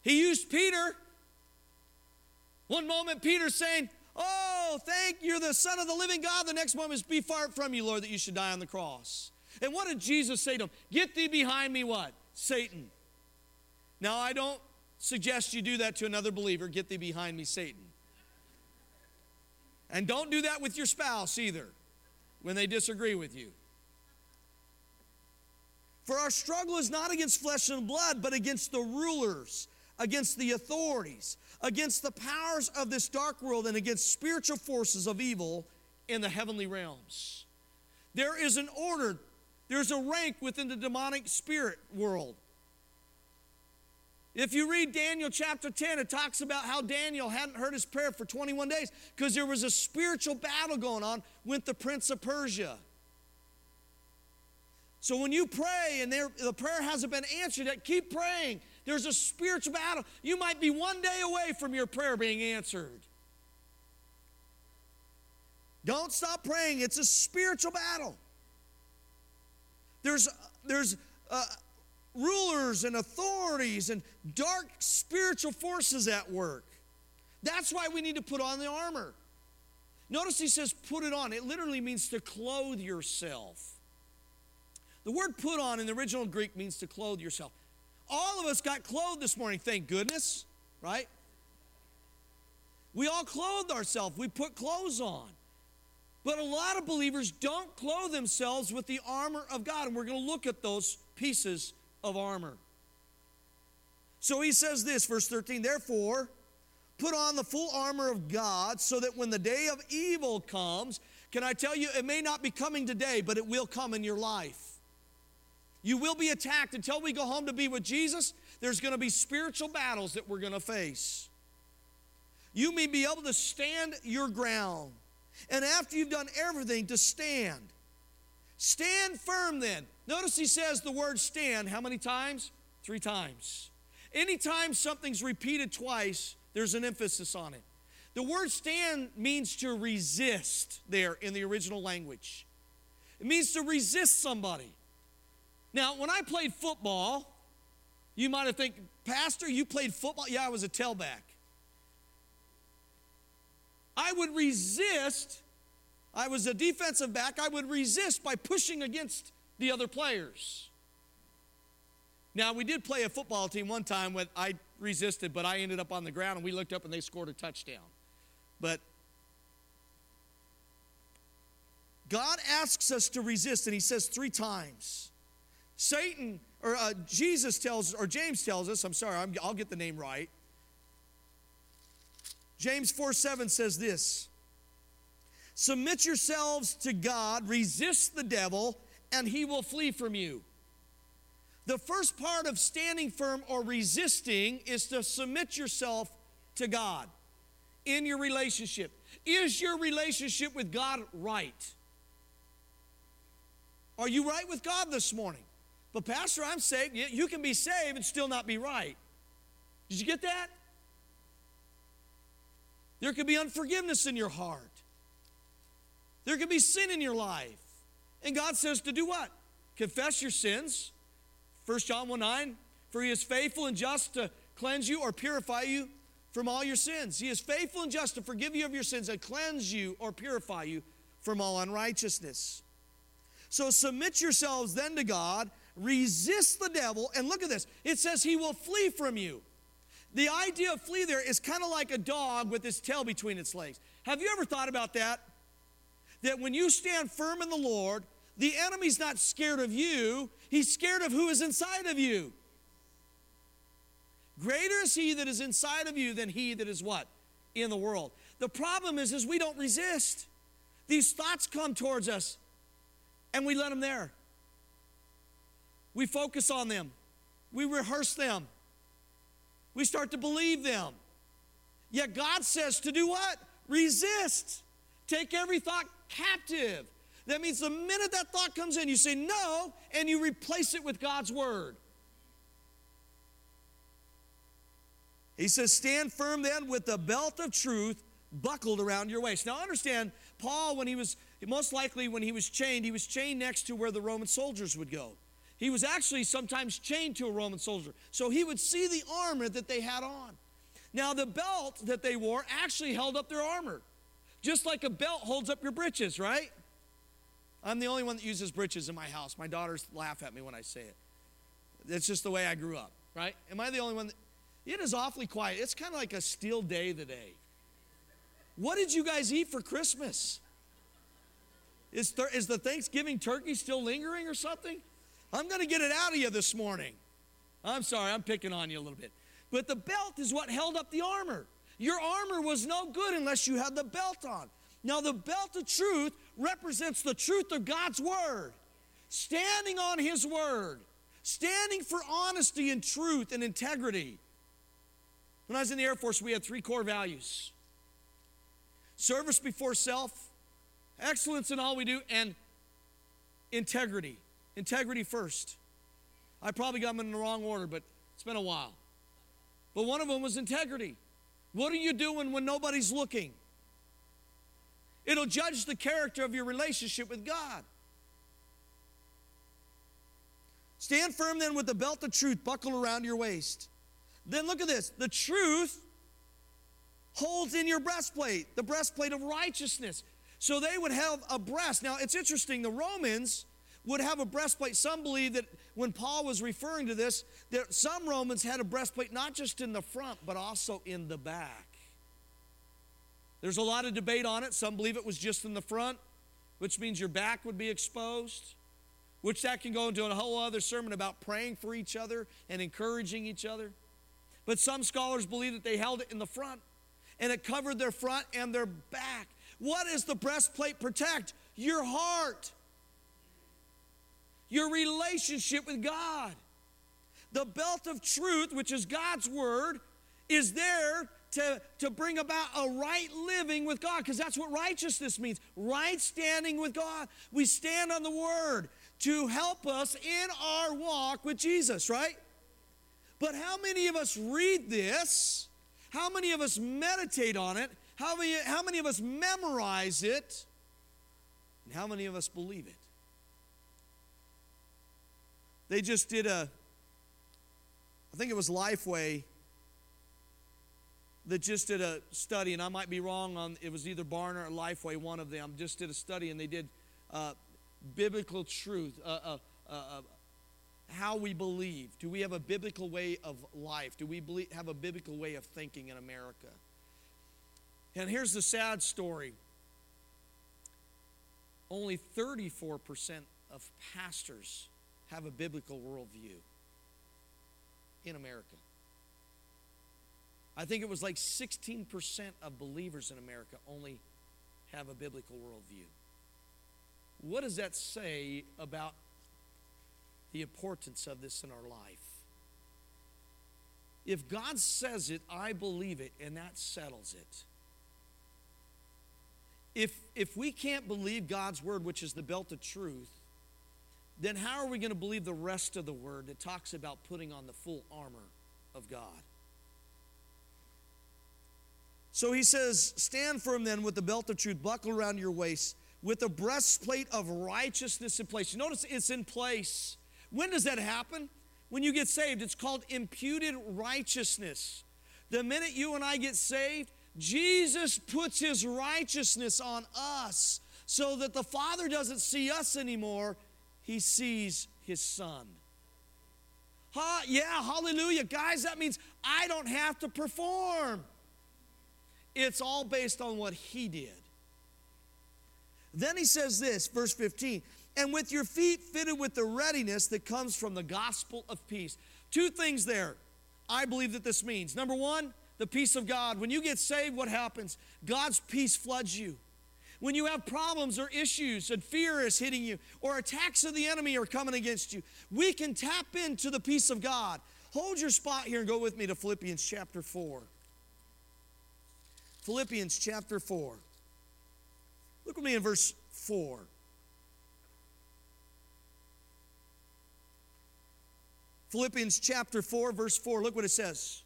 He used Peter. One moment, Peter's saying, Oh, thank you, you're the Son of the living God. The next moment is, Be far from you, Lord, that you should die on the cross. And what did Jesus say to him? Get thee behind me, what? Satan. Now, I don't suggest you do that to another believer. Get thee behind me, Satan. And don't do that with your spouse either when they disagree with you. For our struggle is not against flesh and blood, but against the rulers, against the authorities, against the powers of this dark world, and against spiritual forces of evil in the heavenly realms. There is an order there's a rank within the demonic spirit world. If you read Daniel chapter 10, it talks about how Daniel hadn't heard his prayer for 21 days because there was a spiritual battle going on with the prince of Persia. So when you pray and there, the prayer hasn't been answered yet, keep praying. There's a spiritual battle. You might be one day away from your prayer being answered. Don't stop praying, it's a spiritual battle. There's, there's uh, rulers and authorities and dark spiritual forces at work. That's why we need to put on the armor. Notice he says, put it on. It literally means to clothe yourself. The word put on in the original Greek means to clothe yourself. All of us got clothed this morning, thank goodness, right? We all clothed ourselves, we put clothes on. But a lot of believers don't clothe themselves with the armor of God, and we're going to look at those pieces of armor. So he says this, verse 13, therefore, put on the full armor of God so that when the day of evil comes, can I tell you, it may not be coming today, but it will come in your life. You will be attacked until we go home to be with Jesus. There's going to be spiritual battles that we're going to face. You may be able to stand your ground. And after you've done everything, to stand. Stand firm then. Notice he says the word stand how many times? Three times. Anytime something's repeated twice, there's an emphasis on it. The word stand means to resist there in the original language. It means to resist somebody. Now, when I played football, you might have think, Pastor, you played football? Yeah, I was a tailback. I would resist. I was a defensive back. I would resist by pushing against the other players. Now, we did play a football team one time when I resisted, but I ended up on the ground and we looked up and they scored a touchdown. But God asks us to resist, and He says three times. Satan, or uh, Jesus tells, or James tells us, I'm sorry, i will get the name right. James 4 7 says this Submit yourselves to God, resist the devil, and he will flee from you. The first part of standing firm or resisting is to submit yourself to God in your relationship. Is your relationship with God right? Are you right with God this morning? But, Pastor, I'm saved. You can be saved and still not be right. Did you get that? There could be unforgiveness in your heart. There could be sin in your life. And God says to do what? Confess your sins. 1 John 1 9, for he is faithful and just to cleanse you or purify you from all your sins. He is faithful and just to forgive you of your sins and cleanse you or purify you from all unrighteousness. So submit yourselves then to God, resist the devil, and look at this. It says he will flee from you. The idea of flee there is kind of like a dog with his tail between its legs. Have you ever thought about that? That when you stand firm in the Lord, the enemy's not scared of you, he's scared of who is inside of you. Greater is he that is inside of you than he that is what? In the world. The problem is, is we don't resist. These thoughts come towards us and we let them there. We focus on them. We rehearse them. We start to believe them. Yet God says to do what? Resist. Take every thought captive. That means the minute that thought comes in, you say no and you replace it with God's word. He says, Stand firm then with the belt of truth buckled around your waist. Now understand, Paul, when he was, most likely when he was chained, he was chained next to where the Roman soldiers would go. He was actually sometimes chained to a Roman soldier. So he would see the armor that they had on. Now, the belt that they wore actually held up their armor, just like a belt holds up your breeches, right? I'm the only one that uses breeches in my house. My daughters laugh at me when I say it. That's just the way I grew up, right? Am I the only one that, it is awfully quiet. It's kind of like a still day today. What did you guys eat for Christmas? Is, th- is the Thanksgiving turkey still lingering or something? I'm going to get it out of you this morning. I'm sorry, I'm picking on you a little bit. But the belt is what held up the armor. Your armor was no good unless you had the belt on. Now, the belt of truth represents the truth of God's word, standing on His word, standing for honesty and truth and integrity. When I was in the Air Force, we had three core values service before self, excellence in all we do, and integrity. Integrity first. I probably got them in the wrong order, but it's been a while. But one of them was integrity. What are you doing when nobody's looking? It'll judge the character of your relationship with God. Stand firm then with the belt of truth buckled around your waist. Then look at this the truth holds in your breastplate, the breastplate of righteousness. So they would have a breast. Now it's interesting, the Romans would have a breastplate. Some believe that when Paul was referring to this, that some Romans had a breastplate not just in the front, but also in the back. There's a lot of debate on it. Some believe it was just in the front, which means your back would be exposed, which that can go into a whole other sermon about praying for each other and encouraging each other. But some scholars believe that they held it in the front and it covered their front and their back. What does the breastplate protect? Your heart, your relationship with God. The belt of truth, which is God's word, is there to, to bring about a right living with God, because that's what righteousness means right standing with God. We stand on the word to help us in our walk with Jesus, right? But how many of us read this? How many of us meditate on it? How many, how many of us memorize it? And how many of us believe it? They just did a, I think it was Lifeway that just did a study, and I might be wrong on it was either Barna or Lifeway, one of them, just did a study, and they did uh, biblical truth, uh, uh, uh, uh how we believe. Do we have a biblical way of life? Do we believe, have a biblical way of thinking in America? And here's the sad story only 34% of pastors have a biblical worldview in America. I think it was like 16% of believers in America only have a biblical worldview. What does that say about the importance of this in our life. If God says it, I believe it, and that settles it. If, if we can't believe God's word, which is the belt of truth, then how are we going to believe the rest of the word that talks about putting on the full armor of God? So he says, Stand firm then with the belt of truth buckled around your waist, with the breastplate of righteousness in place. You notice it's in place. When does that happen? When you get saved, it's called imputed righteousness. The minute you and I get saved, Jesus puts his righteousness on us so that the Father doesn't see us anymore, he sees his Son. Huh? Yeah, hallelujah. Guys, that means I don't have to perform. It's all based on what he did. Then he says this, verse 15, and with your feet fitted with the readiness that comes from the gospel of peace. Two things there I believe that this means. Number one, the peace of God. When you get saved, what happens? God's peace floods you. When you have problems or issues and fear is hitting you or attacks of the enemy are coming against you, we can tap into the peace of God. Hold your spot here and go with me to Philippians chapter 4. Philippians chapter 4. Look with me in verse 4. Philippians chapter 4, verse 4. Look what it says.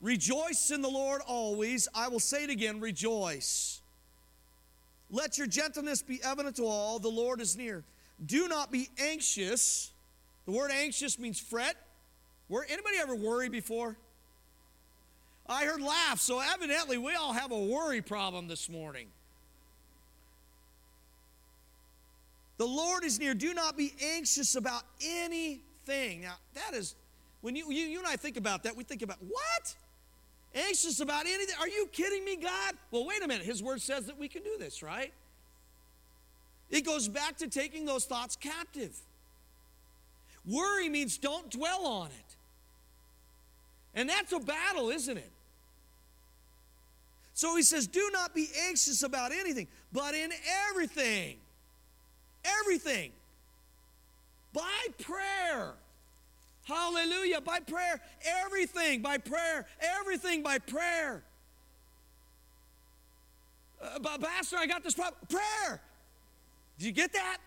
Rejoice in the Lord always. I will say it again, rejoice. Let your gentleness be evident to all. The Lord is near. Do not be anxious. The word anxious means fret. Were anybody ever worried before? I heard laugh, so evidently we all have a worry problem this morning. The Lord is near. Do not be anxious about anything. Now, that is, when you, you, you and I think about that, we think about, what? Anxious about anything? Are you kidding me, God? Well, wait a minute. His word says that we can do this, right? It goes back to taking those thoughts captive. Worry means don't dwell on it. And that's a battle, isn't it? So he says, Do not be anxious about anything, but in everything, everything, by prayer. Hallelujah. By prayer, everything by prayer, everything by prayer. Uh, but Pastor, I got this problem. Prayer. Did you get that?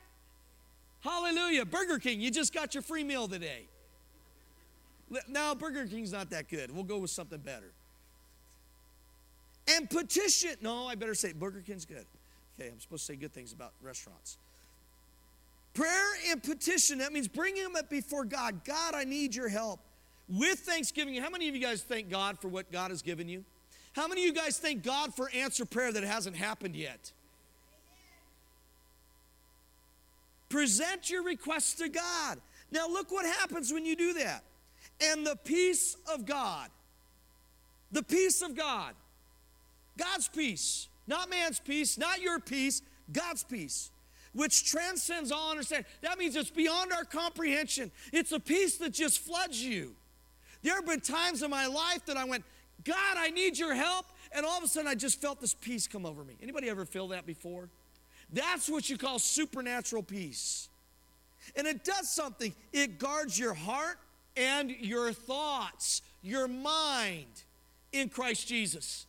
Hallelujah. Burger King, you just got your free meal today. No, Burger King's not that good. We'll go with something better. And petition. No, I better say Burger King's good. Okay, I'm supposed to say good things about restaurants. Prayer and petition, that means bringing them up before God. God, I need your help. With thanksgiving, how many of you guys thank God for what God has given you? How many of you guys thank God for answer prayer that hasn't happened yet? Present your requests to God. Now, look what happens when you do that. And the peace of God, the peace of God, God's peace, not man's peace, not your peace, God's peace, which transcends all understanding. That means it's beyond our comprehension. It's a peace that just floods you. There have been times in my life that I went, God, I need your help. And all of a sudden I just felt this peace come over me. Anybody ever feel that before? That's what you call supernatural peace. And it does something. It guards your heart and your thoughts, your mind in Christ Jesus.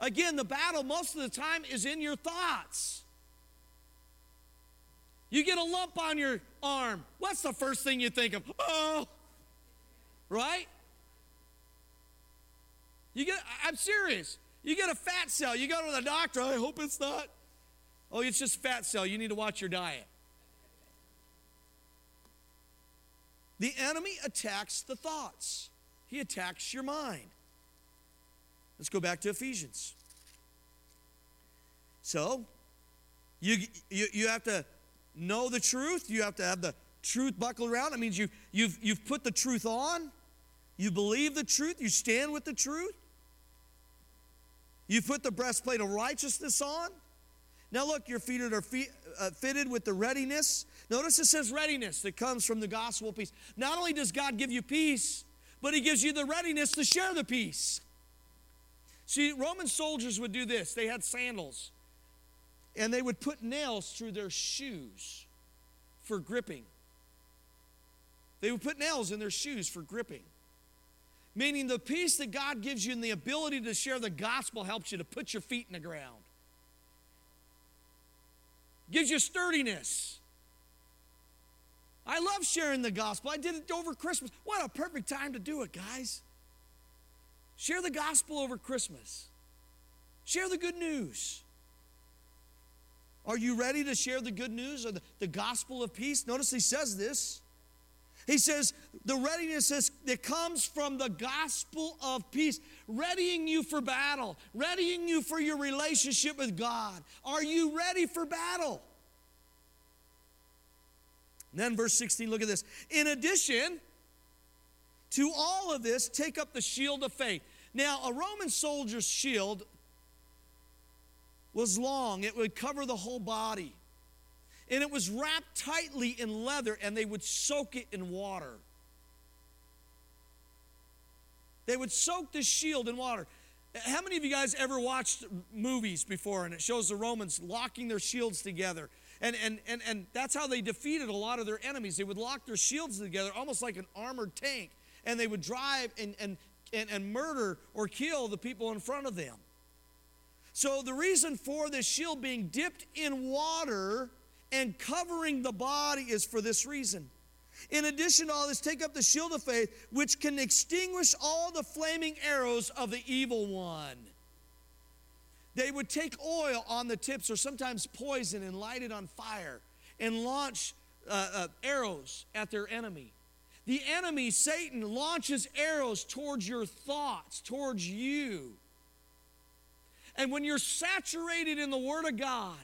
Again, the battle most of the time is in your thoughts. You get a lump on your arm. What's the first thing you think of? Oh, right? You get, I'm serious. You get a fat cell. You go to the doctor. I hope it's not. Oh, it's just fat cell. You need to watch your diet. The enemy attacks the thoughts, he attacks your mind. Let's go back to Ephesians. So, you, you, you have to know the truth. You have to have the truth buckled around. That means you, you've, you've put the truth on. You believe the truth. You stand with the truth. You put the breastplate of righteousness on. Now, look, your feet are uh, fitted with the readiness. Notice it says readiness that comes from the gospel peace. Not only does God give you peace, but He gives you the readiness to share the peace. See, Roman soldiers would do this they had sandals, and they would put nails through their shoes for gripping. They would put nails in their shoes for gripping. Meaning the peace that God gives you and the ability to share the gospel helps you to put your feet in the ground. Gives you sturdiness. I love sharing the gospel. I did it over Christmas. What a perfect time to do it, guys. Share the gospel over Christmas. Share the good news. Are you ready to share the good news or the, the gospel of peace? Notice he says this. He says, the readiness is, that comes from the gospel of peace, readying you for battle, readying you for your relationship with God. Are you ready for battle? And then, verse 16, look at this. In addition to all of this, take up the shield of faith. Now, a Roman soldier's shield was long, it would cover the whole body. And it was wrapped tightly in leather, and they would soak it in water. They would soak the shield in water. How many of you guys ever watched movies before and it shows the Romans locking their shields together? And, and, and, and that's how they defeated a lot of their enemies. They would lock their shields together almost like an armored tank, and they would drive and, and, and, and murder or kill the people in front of them. So, the reason for this shield being dipped in water and covering the body is for this reason. In addition to all this, take up the shield of faith, which can extinguish all the flaming arrows of the evil one. They would take oil on the tips or sometimes poison and light it on fire and launch uh, uh, arrows at their enemy. The enemy, Satan, launches arrows towards your thoughts, towards you. And when you're saturated in the Word of God,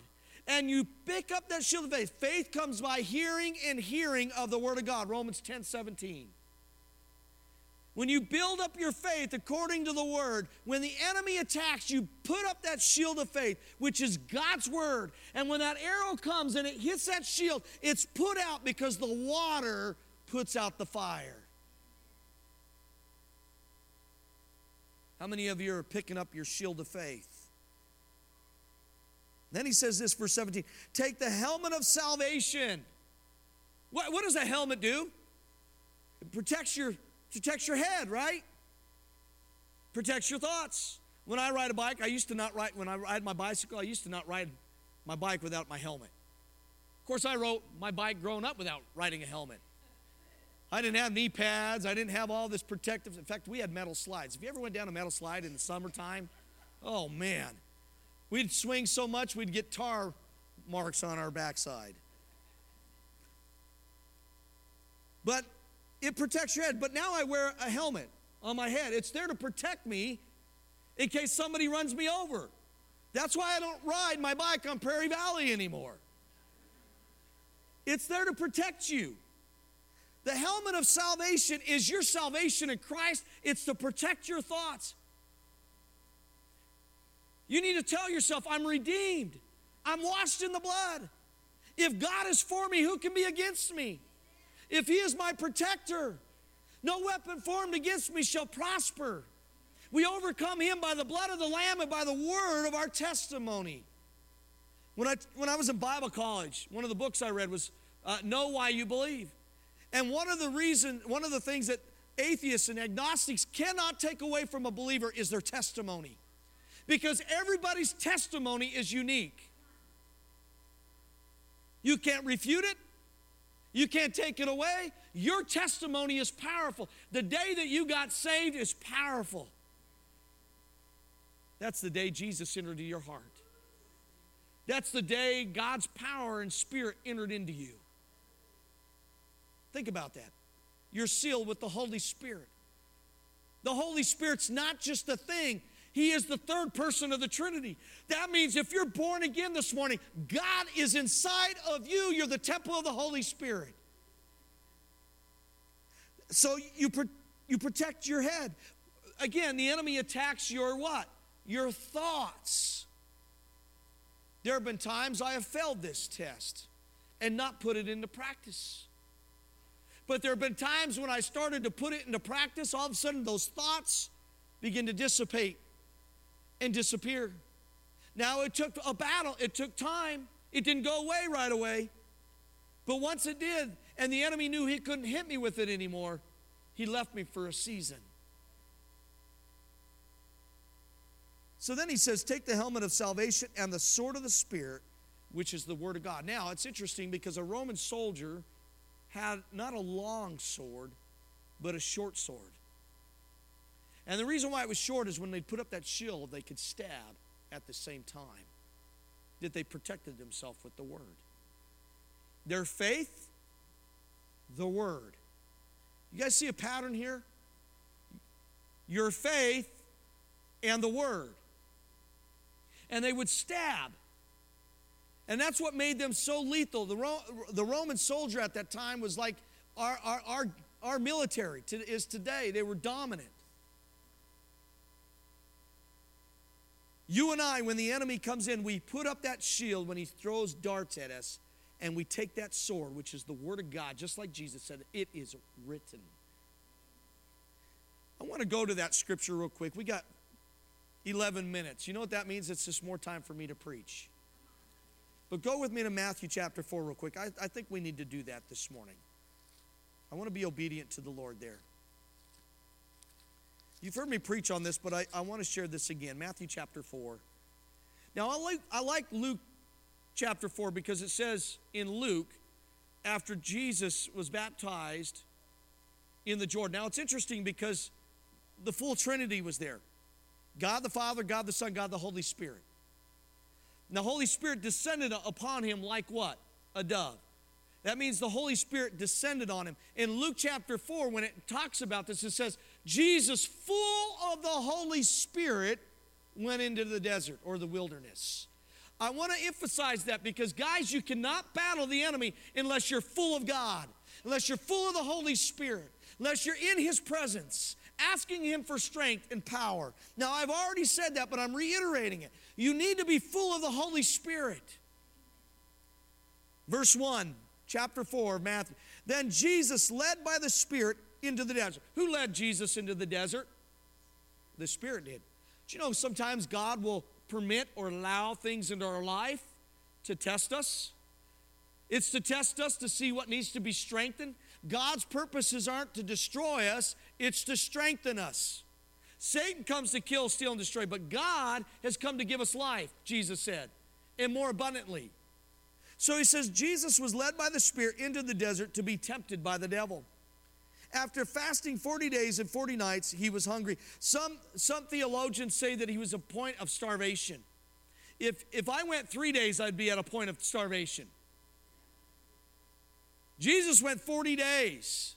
and you pick up that shield of faith. Faith comes by hearing and hearing of the Word of God, Romans 10 17. When you build up your faith according to the Word, when the enemy attacks, you put up that shield of faith, which is God's Word. And when that arrow comes and it hits that shield, it's put out because the water puts out the fire. How many of you are picking up your shield of faith? Then he says this, verse 17 take the helmet of salvation. What, what does a helmet do? It protects your, protects your head, right? Protects your thoughts. When I ride a bike, I used to not ride, when I ride my bicycle, I used to not ride my bike without my helmet. Of course, I rode my bike growing up without riding a helmet. I didn't have knee pads. I didn't have all this protective. In fact, we had metal slides. If you ever went down a metal slide in the summertime, oh man, We'd swing so much we'd get tar marks on our backside. But it protects your head. But now I wear a helmet on my head. It's there to protect me in case somebody runs me over. That's why I don't ride my bike on Prairie Valley anymore. It's there to protect you. The helmet of salvation is your salvation in Christ, it's to protect your thoughts. You need to tell yourself, I'm redeemed. I'm washed in the blood. If God is for me, who can be against me? If He is my protector, no weapon formed against me shall prosper. We overcome Him by the blood of the Lamb and by the word of our testimony. When I, when I was in Bible college, one of the books I read was uh, Know Why You Believe. And one of the reason, one of the things that atheists and agnostics cannot take away from a believer is their testimony because everybody's testimony is unique. You can't refute it. You can't take it away. Your testimony is powerful. The day that you got saved is powerful. That's the day Jesus entered into your heart. That's the day God's power and spirit entered into you. Think about that. You're sealed with the Holy Spirit. The Holy Spirit's not just a thing, he is the third person of the Trinity. That means if you're born again this morning, God is inside of you. You're the temple of the Holy Spirit. So you, you protect your head. Again, the enemy attacks your what? Your thoughts. There have been times I have failed this test and not put it into practice. But there have been times when I started to put it into practice, all of a sudden those thoughts begin to dissipate and disappear. Now, it took a battle, it took time. It didn't go away right away. But once it did, and the enemy knew he couldn't hit me with it anymore, he left me for a season. So then he says, Take the helmet of salvation and the sword of the Spirit, which is the Word of God. Now, it's interesting because a Roman soldier had not a long sword, but a short sword. And the reason why it was short is when they put up that shield, they could stab at the same time. That they protected themselves with the Word. Their faith, the Word. You guys see a pattern here? Your faith and the Word and they would stab. And that's what made them so lethal. The, Ro- the Roman soldier at that time was like our, our, our, our military to, is today. They were dominant. You and I, when the enemy comes in, we put up that shield when he throws darts at us, and we take that sword, which is the Word of God, just like Jesus said, it is written. I want to go to that scripture real quick. We got 11 minutes. You know what that means? It's just more time for me to preach. But go with me to Matthew chapter 4 real quick. I, I think we need to do that this morning. I want to be obedient to the Lord there. You've heard me preach on this, but I, I want to share this again. Matthew chapter 4. Now, I like, I like Luke chapter 4 because it says in Luke, after Jesus was baptized in the Jordan. Now, it's interesting because the full Trinity was there. God the Father, God the Son, God the Holy Spirit. And the Holy Spirit descended upon him like what? A dove. That means the Holy Spirit descended on him. In Luke chapter 4, when it talks about this, it says, Jesus, full of the Holy Spirit, went into the desert or the wilderness. I want to emphasize that because, guys, you cannot battle the enemy unless you're full of God, unless you're full of the Holy Spirit, unless you're in His presence asking Him for strength and power. Now, I've already said that, but I'm reiterating it. You need to be full of the Holy Spirit. Verse 1, chapter 4 of Matthew. Then Jesus, led by the Spirit, into the desert. Who led Jesus into the desert? The Spirit did. Do you know sometimes God will permit or allow things into our life to test us? It's to test us to see what needs to be strengthened. God's purposes aren't to destroy us, it's to strengthen us. Satan comes to kill, steal, and destroy, but God has come to give us life, Jesus said, and more abundantly. So he says, Jesus was led by the Spirit into the desert to be tempted by the devil. After fasting 40 days and 40 nights, he was hungry. Some, some theologians say that he was a point of starvation. If, if I went three days, I'd be at a point of starvation. Jesus went 40 days.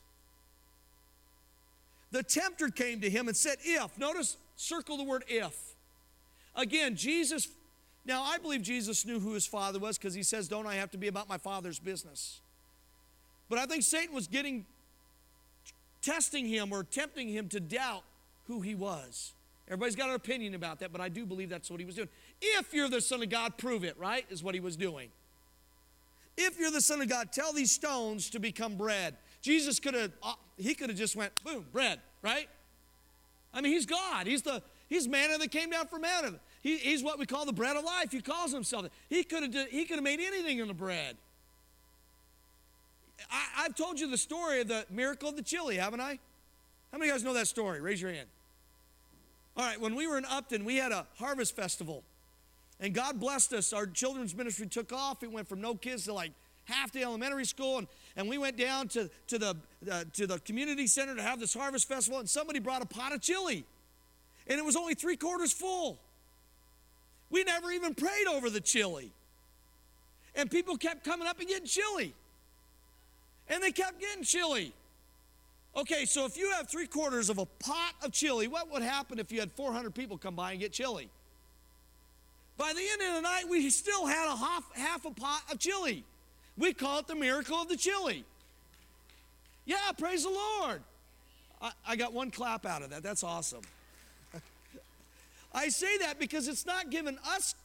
The tempter came to him and said, If, notice, circle the word if. Again, Jesus, now I believe Jesus knew who his father was because he says, Don't I have to be about my father's business? But I think Satan was getting, testing him or tempting him to doubt who he was. Everybody's got an opinion about that, but I do believe that's what he was doing. If you're the Son of God, prove it, right? Is what he was doing. If you're the Son of God, tell these stones to become bread. Jesus could have, uh, he could have just went, boom, bread, right? I mean, he's God. He's the he's manna that came down from heaven. He, he's what we call the bread of life. He calls himself. He could have he could have made anything in the bread. I, I've told you the story of the miracle of the chili, haven't I? How many of you guys know that story? Raise your hand. All right, when we were in Upton, we had a harvest festival. And God blessed us. Our children's ministry took off. It went from no kids to like half the elementary school. And, and we went down to, to, the, uh, to the community center to have this harvest festival. And somebody brought a pot of chili. And it was only three quarters full. We never even prayed over the chili. And people kept coming up and getting chili. And they kept getting chili. Okay, so if you have three quarters of a pot of chili, what would happen if you had 400 people come by and get chili? By the end of the night, we still had a half, half a pot of chili. We call it the miracle of the chili. Yeah, praise the Lord. I, I got one clap out of that. That's awesome. I say that because it's not giving us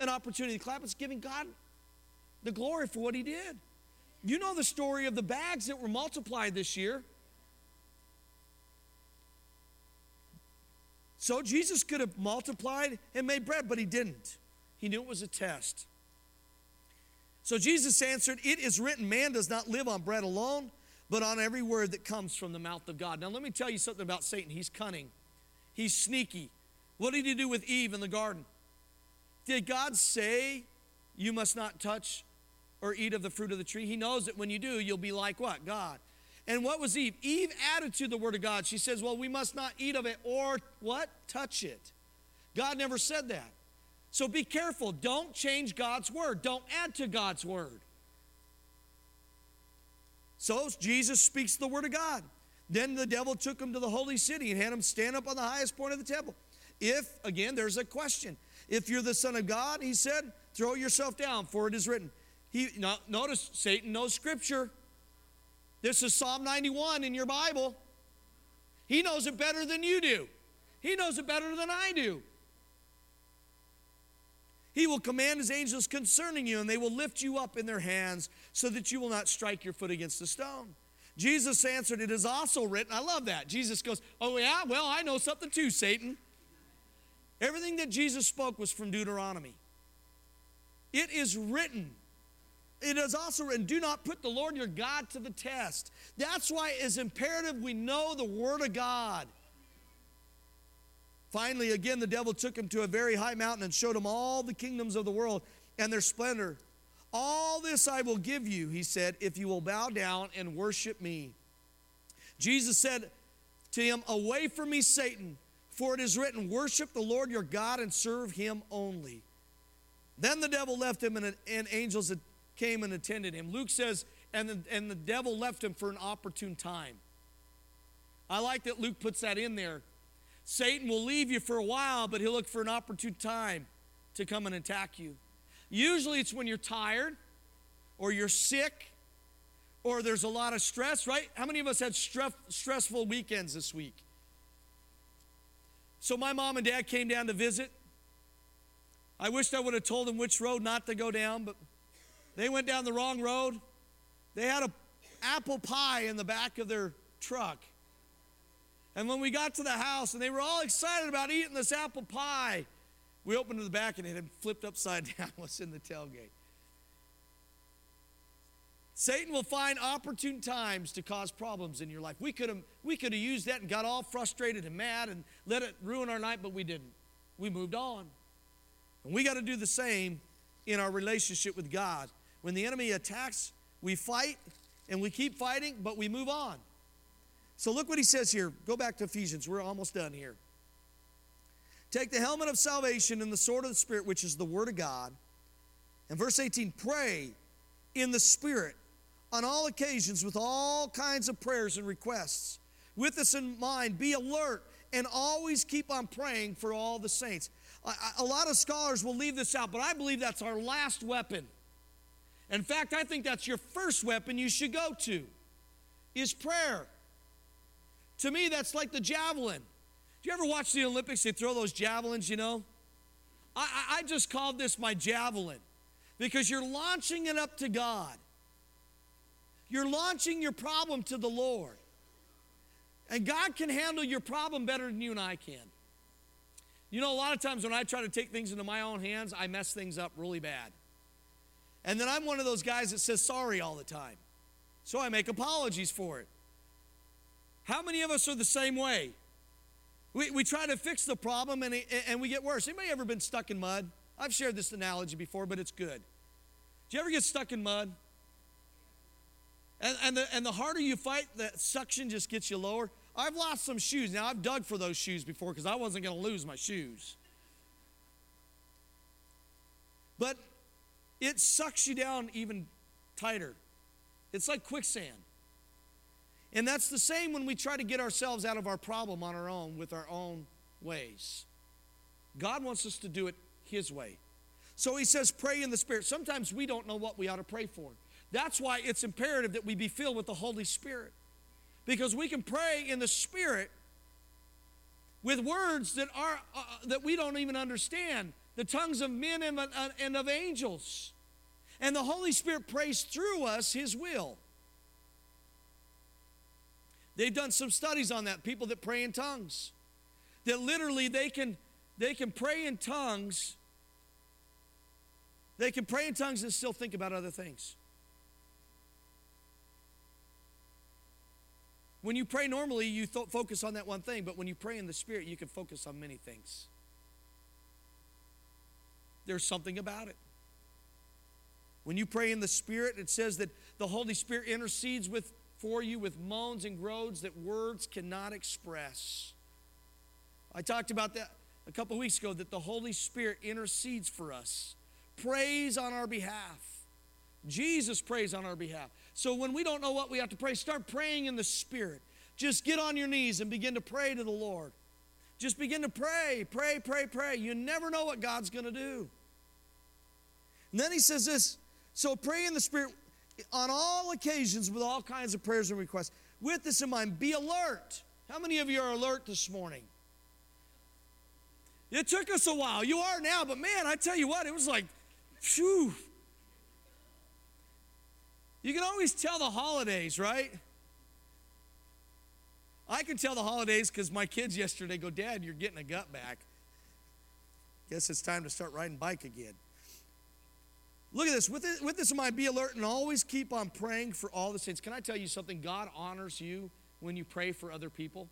an opportunity to clap, it's giving God the glory for what He did. You know the story of the bags that were multiplied this year. So Jesus could have multiplied and made bread, but he didn't. He knew it was a test. So Jesus answered, It is written, man does not live on bread alone, but on every word that comes from the mouth of God. Now, let me tell you something about Satan. He's cunning, he's sneaky. What did he do with Eve in the garden? Did God say you must not touch or eat of the fruit of the tree? He knows that when you do, you'll be like what? God. And what was Eve? Eve added to the word of God. She says, Well, we must not eat of it or what? Touch it. God never said that. So be careful. Don't change God's word, don't add to God's word. So Jesus speaks the word of God. Then the devil took him to the holy city and had him stand up on the highest point of the temple. If, again, there's a question. If you're the Son of God, he said, throw yourself down, for it is written. He notice Satan knows scripture. This is Psalm 91 in your Bible. He knows it better than you do. He knows it better than I do. He will command his angels concerning you, and they will lift you up in their hands so that you will not strike your foot against a stone. Jesus answered, It is also written. I love that. Jesus goes, Oh, yeah? Well, I know something too, Satan. Everything that Jesus spoke was from Deuteronomy. It is written. It is also written, do not put the Lord your God to the test. That's why it's imperative we know the Word of God. Finally, again, the devil took him to a very high mountain and showed him all the kingdoms of the world and their splendor. All this I will give you, he said, if you will bow down and worship me. Jesus said to him, Away from me, Satan. For it is written, Worship the Lord your God and serve him only. Then the devil left him, and, and angels came and attended him. Luke says, and the, and the devil left him for an opportune time. I like that Luke puts that in there. Satan will leave you for a while, but he'll look for an opportune time to come and attack you. Usually it's when you're tired or you're sick or there's a lot of stress, right? How many of us had stress, stressful weekends this week? So my mom and dad came down to visit. I wished I would have told them which road not to go down, but they went down the wrong road. They had an apple pie in the back of their truck. And when we got to the house and they were all excited about eating this apple pie, we opened the back and it had flipped upside down, was in the tailgate. Satan will find opportune times to cause problems in your life. We could have we could have used that and got all frustrated and mad and let it ruin our night, but we didn't. We moved on. And we got to do the same in our relationship with God. When the enemy attacks, we fight and we keep fighting, but we move on. So look what he says here. Go back to Ephesians. We're almost done here. Take the helmet of salvation and the sword of the Spirit, which is the Word of God. And verse 18, pray in the Spirit on all occasions with all kinds of prayers and requests. With this in mind, be alert and always keep on praying for all the saints. A, lot of scholars will leave this out, but I believe that's our last weapon. In fact, I think that's your first weapon you should go to is prayer. To me, that's like the javelin. Do you ever watch the Olympics? They throw those javelins, you know? I, I just called this my javelin because you're launching it up to God. You're launching your problem to the Lord. And God can handle your problem better than you and I can. You know, a lot of times when I try to take things into my own hands, I mess things up really bad. And then I'm one of those guys that says sorry all the time. So I make apologies for it. How many of us are the same way? We, we try to fix the problem and, and we get worse. Anybody ever been stuck in mud? I've shared this analogy before, but it's good. Do you ever get stuck in mud? And, and, the, and the harder you fight, the suction just gets you lower. I've lost some shoes. Now, I've dug for those shoes before because I wasn't going to lose my shoes. But it sucks you down even tighter. It's like quicksand. And that's the same when we try to get ourselves out of our problem on our own with our own ways. God wants us to do it His way. So He says, pray in the Spirit. Sometimes we don't know what we ought to pray for. That's why it's imperative that we be filled with the Holy Spirit. Because we can pray in the Spirit with words that, are, uh, that we don't even understand the tongues of men and, uh, of angels. And the Holy Spirit prays through us His will. They've done some studies on that, people that pray in tongues. That literally they can, they can pray in tongues They can pray in tongues and still think about other things. When you pray normally, you focus on that one thing, but when you pray in the Spirit, you can focus on many things. There's something about it. When you pray in the Spirit, it says that the Holy Spirit intercedes with, for you with moans and groans that words cannot express. I talked about that a couple weeks ago that the Holy Spirit intercedes for us, prays on our behalf. Jesus prays on our behalf. So when we don't know what we have to pray, start praying in the Spirit. Just get on your knees and begin to pray to the Lord. Just begin to pray, pray, pray, pray. You never know what God's going to do. And then he says this so pray in the Spirit on all occasions with all kinds of prayers and requests. With this in mind, be alert. How many of you are alert this morning? It took us a while. You are now, but man, I tell you what, it was like, phew. You can always tell the holidays, right? I can tell the holidays because my kids yesterday go, Dad, you're getting a gut back. Guess it's time to start riding bike again. Look at this. With, this. with this in mind, be alert and always keep on praying for all the saints. Can I tell you something? God honors you when you pray for other people.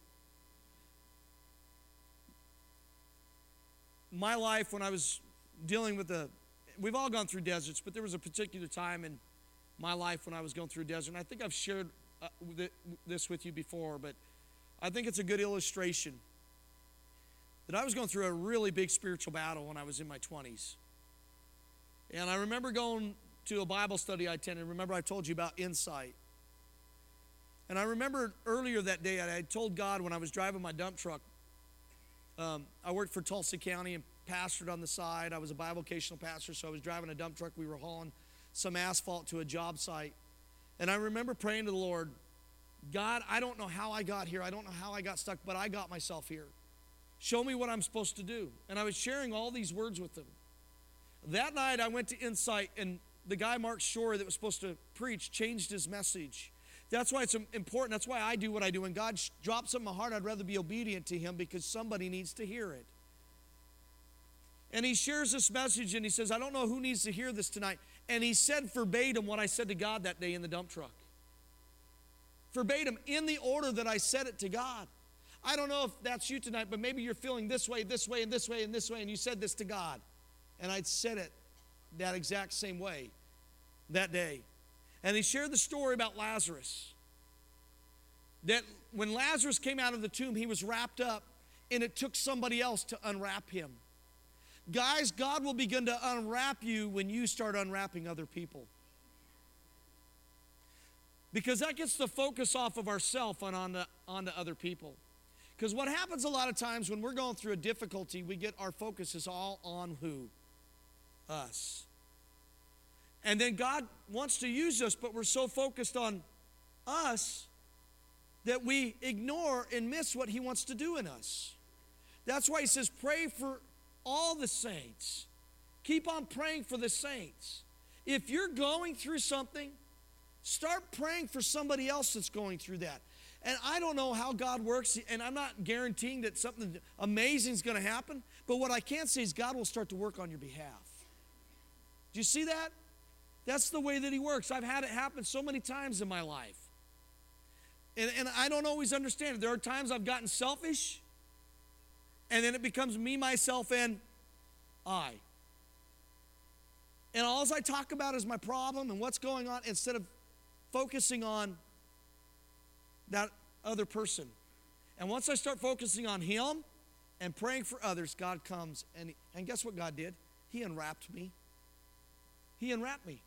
My life, when I was dealing with the, we've all gone through deserts, but there was a particular time in my life when I was going through a desert. And I think I've shared uh, this with you before, but I think it's a good illustration that I was going through a really big spiritual battle when I was in my 20s. And I remember going to a Bible study I attended. Remember, I told you about insight. And I remember earlier that day, I had told God when I was driving my dump truck, um, I worked for Tulsa County and pastored on the side. I was a bivocational pastor, so I was driving a dump truck. We were hauling some asphalt to a job site. And I remember praying to the Lord, God, I don't know how I got here. I don't know how I got stuck, but I got myself here. Show me what I'm supposed to do. And I was sharing all these words with them. That night, I went to Insight, and the guy, Mark Shore, that was supposed to preach, changed his message. That's why it's important. That's why I do what I do. When God drops something in my heart, I'd rather be obedient to Him because somebody needs to hear it. And he shares this message and he says, I don't know who needs to hear this tonight. And he said verbatim what I said to God that day in the dump truck. Verbatim, in the order that I said it to God. I don't know if that's you tonight, but maybe you're feeling this way, this way, and this way, and this way, and you said this to God and I'd said it that exact same way that day. And he shared the story about Lazarus. That when Lazarus came out of the tomb, he was wrapped up, and it took somebody else to unwrap him. Guys, God will begin to unwrap you when you start unwrapping other people. Because that gets the focus off of ourself and onto, onto other people. Because what happens a lot of times when we're going through a difficulty, we get our focus is all on who? Us. And then God wants to use us, but we're so focused on us that we ignore and miss what He wants to do in us. That's why He says, pray for all the saints. Keep on praying for the saints. If you're going through something, start praying for somebody else that's going through that. And I don't know how God works, and I'm not guaranteeing that something amazing is going to happen, but what I can say is God will start to work on your behalf. Do you see that? That's the way that he works. I've had it happen so many times in my life. And, and I don't always understand it. There are times I've gotten selfish, and then it becomes me, myself, and I. And all I talk about is my problem and what's going on instead of focusing on that other person. And once I start focusing on Him and praying for others, God comes. And, and guess what God did? He unwrapped me. He unwrapped me.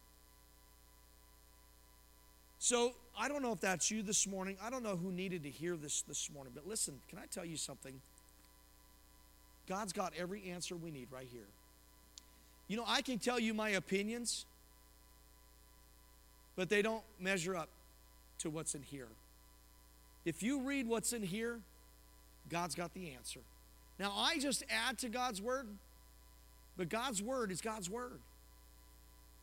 So I don't know if that's you this morning. I don't know who needed to hear this this morning, but listen, can I tell you something? God's got every answer we need right here. You know, I can tell you my opinions, but they don't measure up to what's in here. If you read what's in here, God's got the answer. Now, I just add to God's word, but God's word is God's word.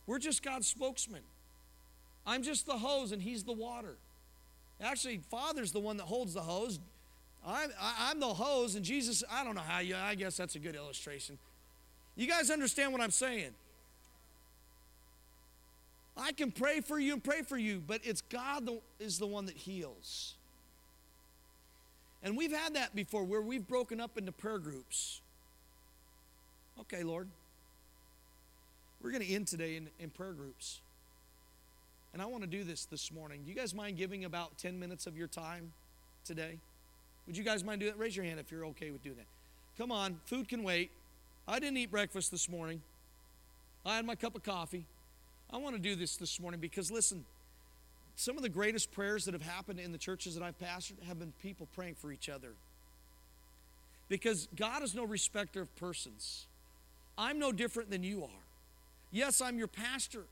We're just God's spokesman. I'm just the hose and He's the water. Actually, Father's the one that holds the hose. I'm, I'm the hose, and Jesus, I don't know how you, I guess that's a good illustration. You guys understand what I'm saying? I can pray for you and pray for you, but it's God that is the one that heals. And we've had that before where we've broken up into prayer groups. Okay, Lord. We're going to end today in, in prayer groups. And I want to do this this morning. Do you guys mind giving about 10 minutes of your time today? Would you guys mind doing that? Raise your hand if you're okay with doing that. Come on, food can wait. I didn't eat breakfast this morning. I had my cup of coffee. I want to do this this morning because, listen, some of the greatest prayers that have happened in the churches that I've pastored have been people praying for each other. Because God is no respecter of persons. I'm no different than you are. Yes, I'm your pastor,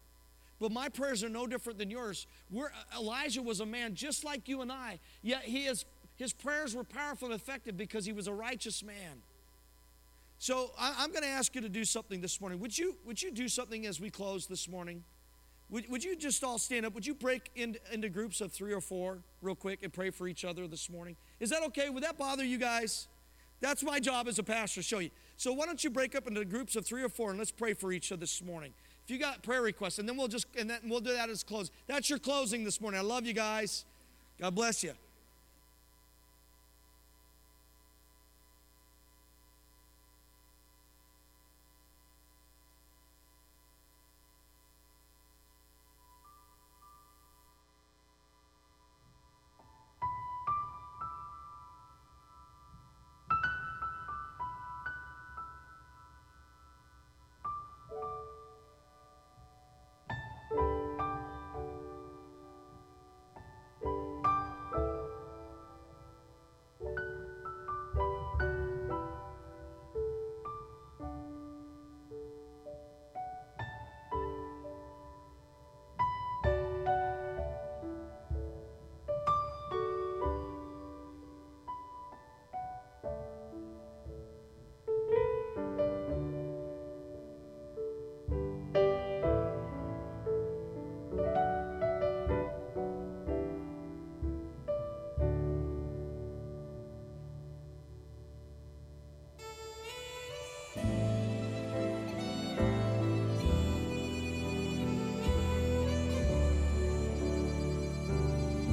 but my prayers are no different than yours. We're, uh, Elijah was a man just like you and I, yet he is, his prayers were powerful and effective because he was a righteous man. So I, am going to ask you to do something this morning. Would you, would you do something as we close this morning? Would, would you just all stand up? Would you break in, into groups of three or four real quick and pray for each other this morning? Is that okay? Would that bother you guys? That's my job as a pastor, show you. So why don't you break up into groups of three or four and let's pray for each other this morning. If you got prayer requests, and then we'll just and then we'll do that as close. That's your closing this morning. I love you guys. God bless you.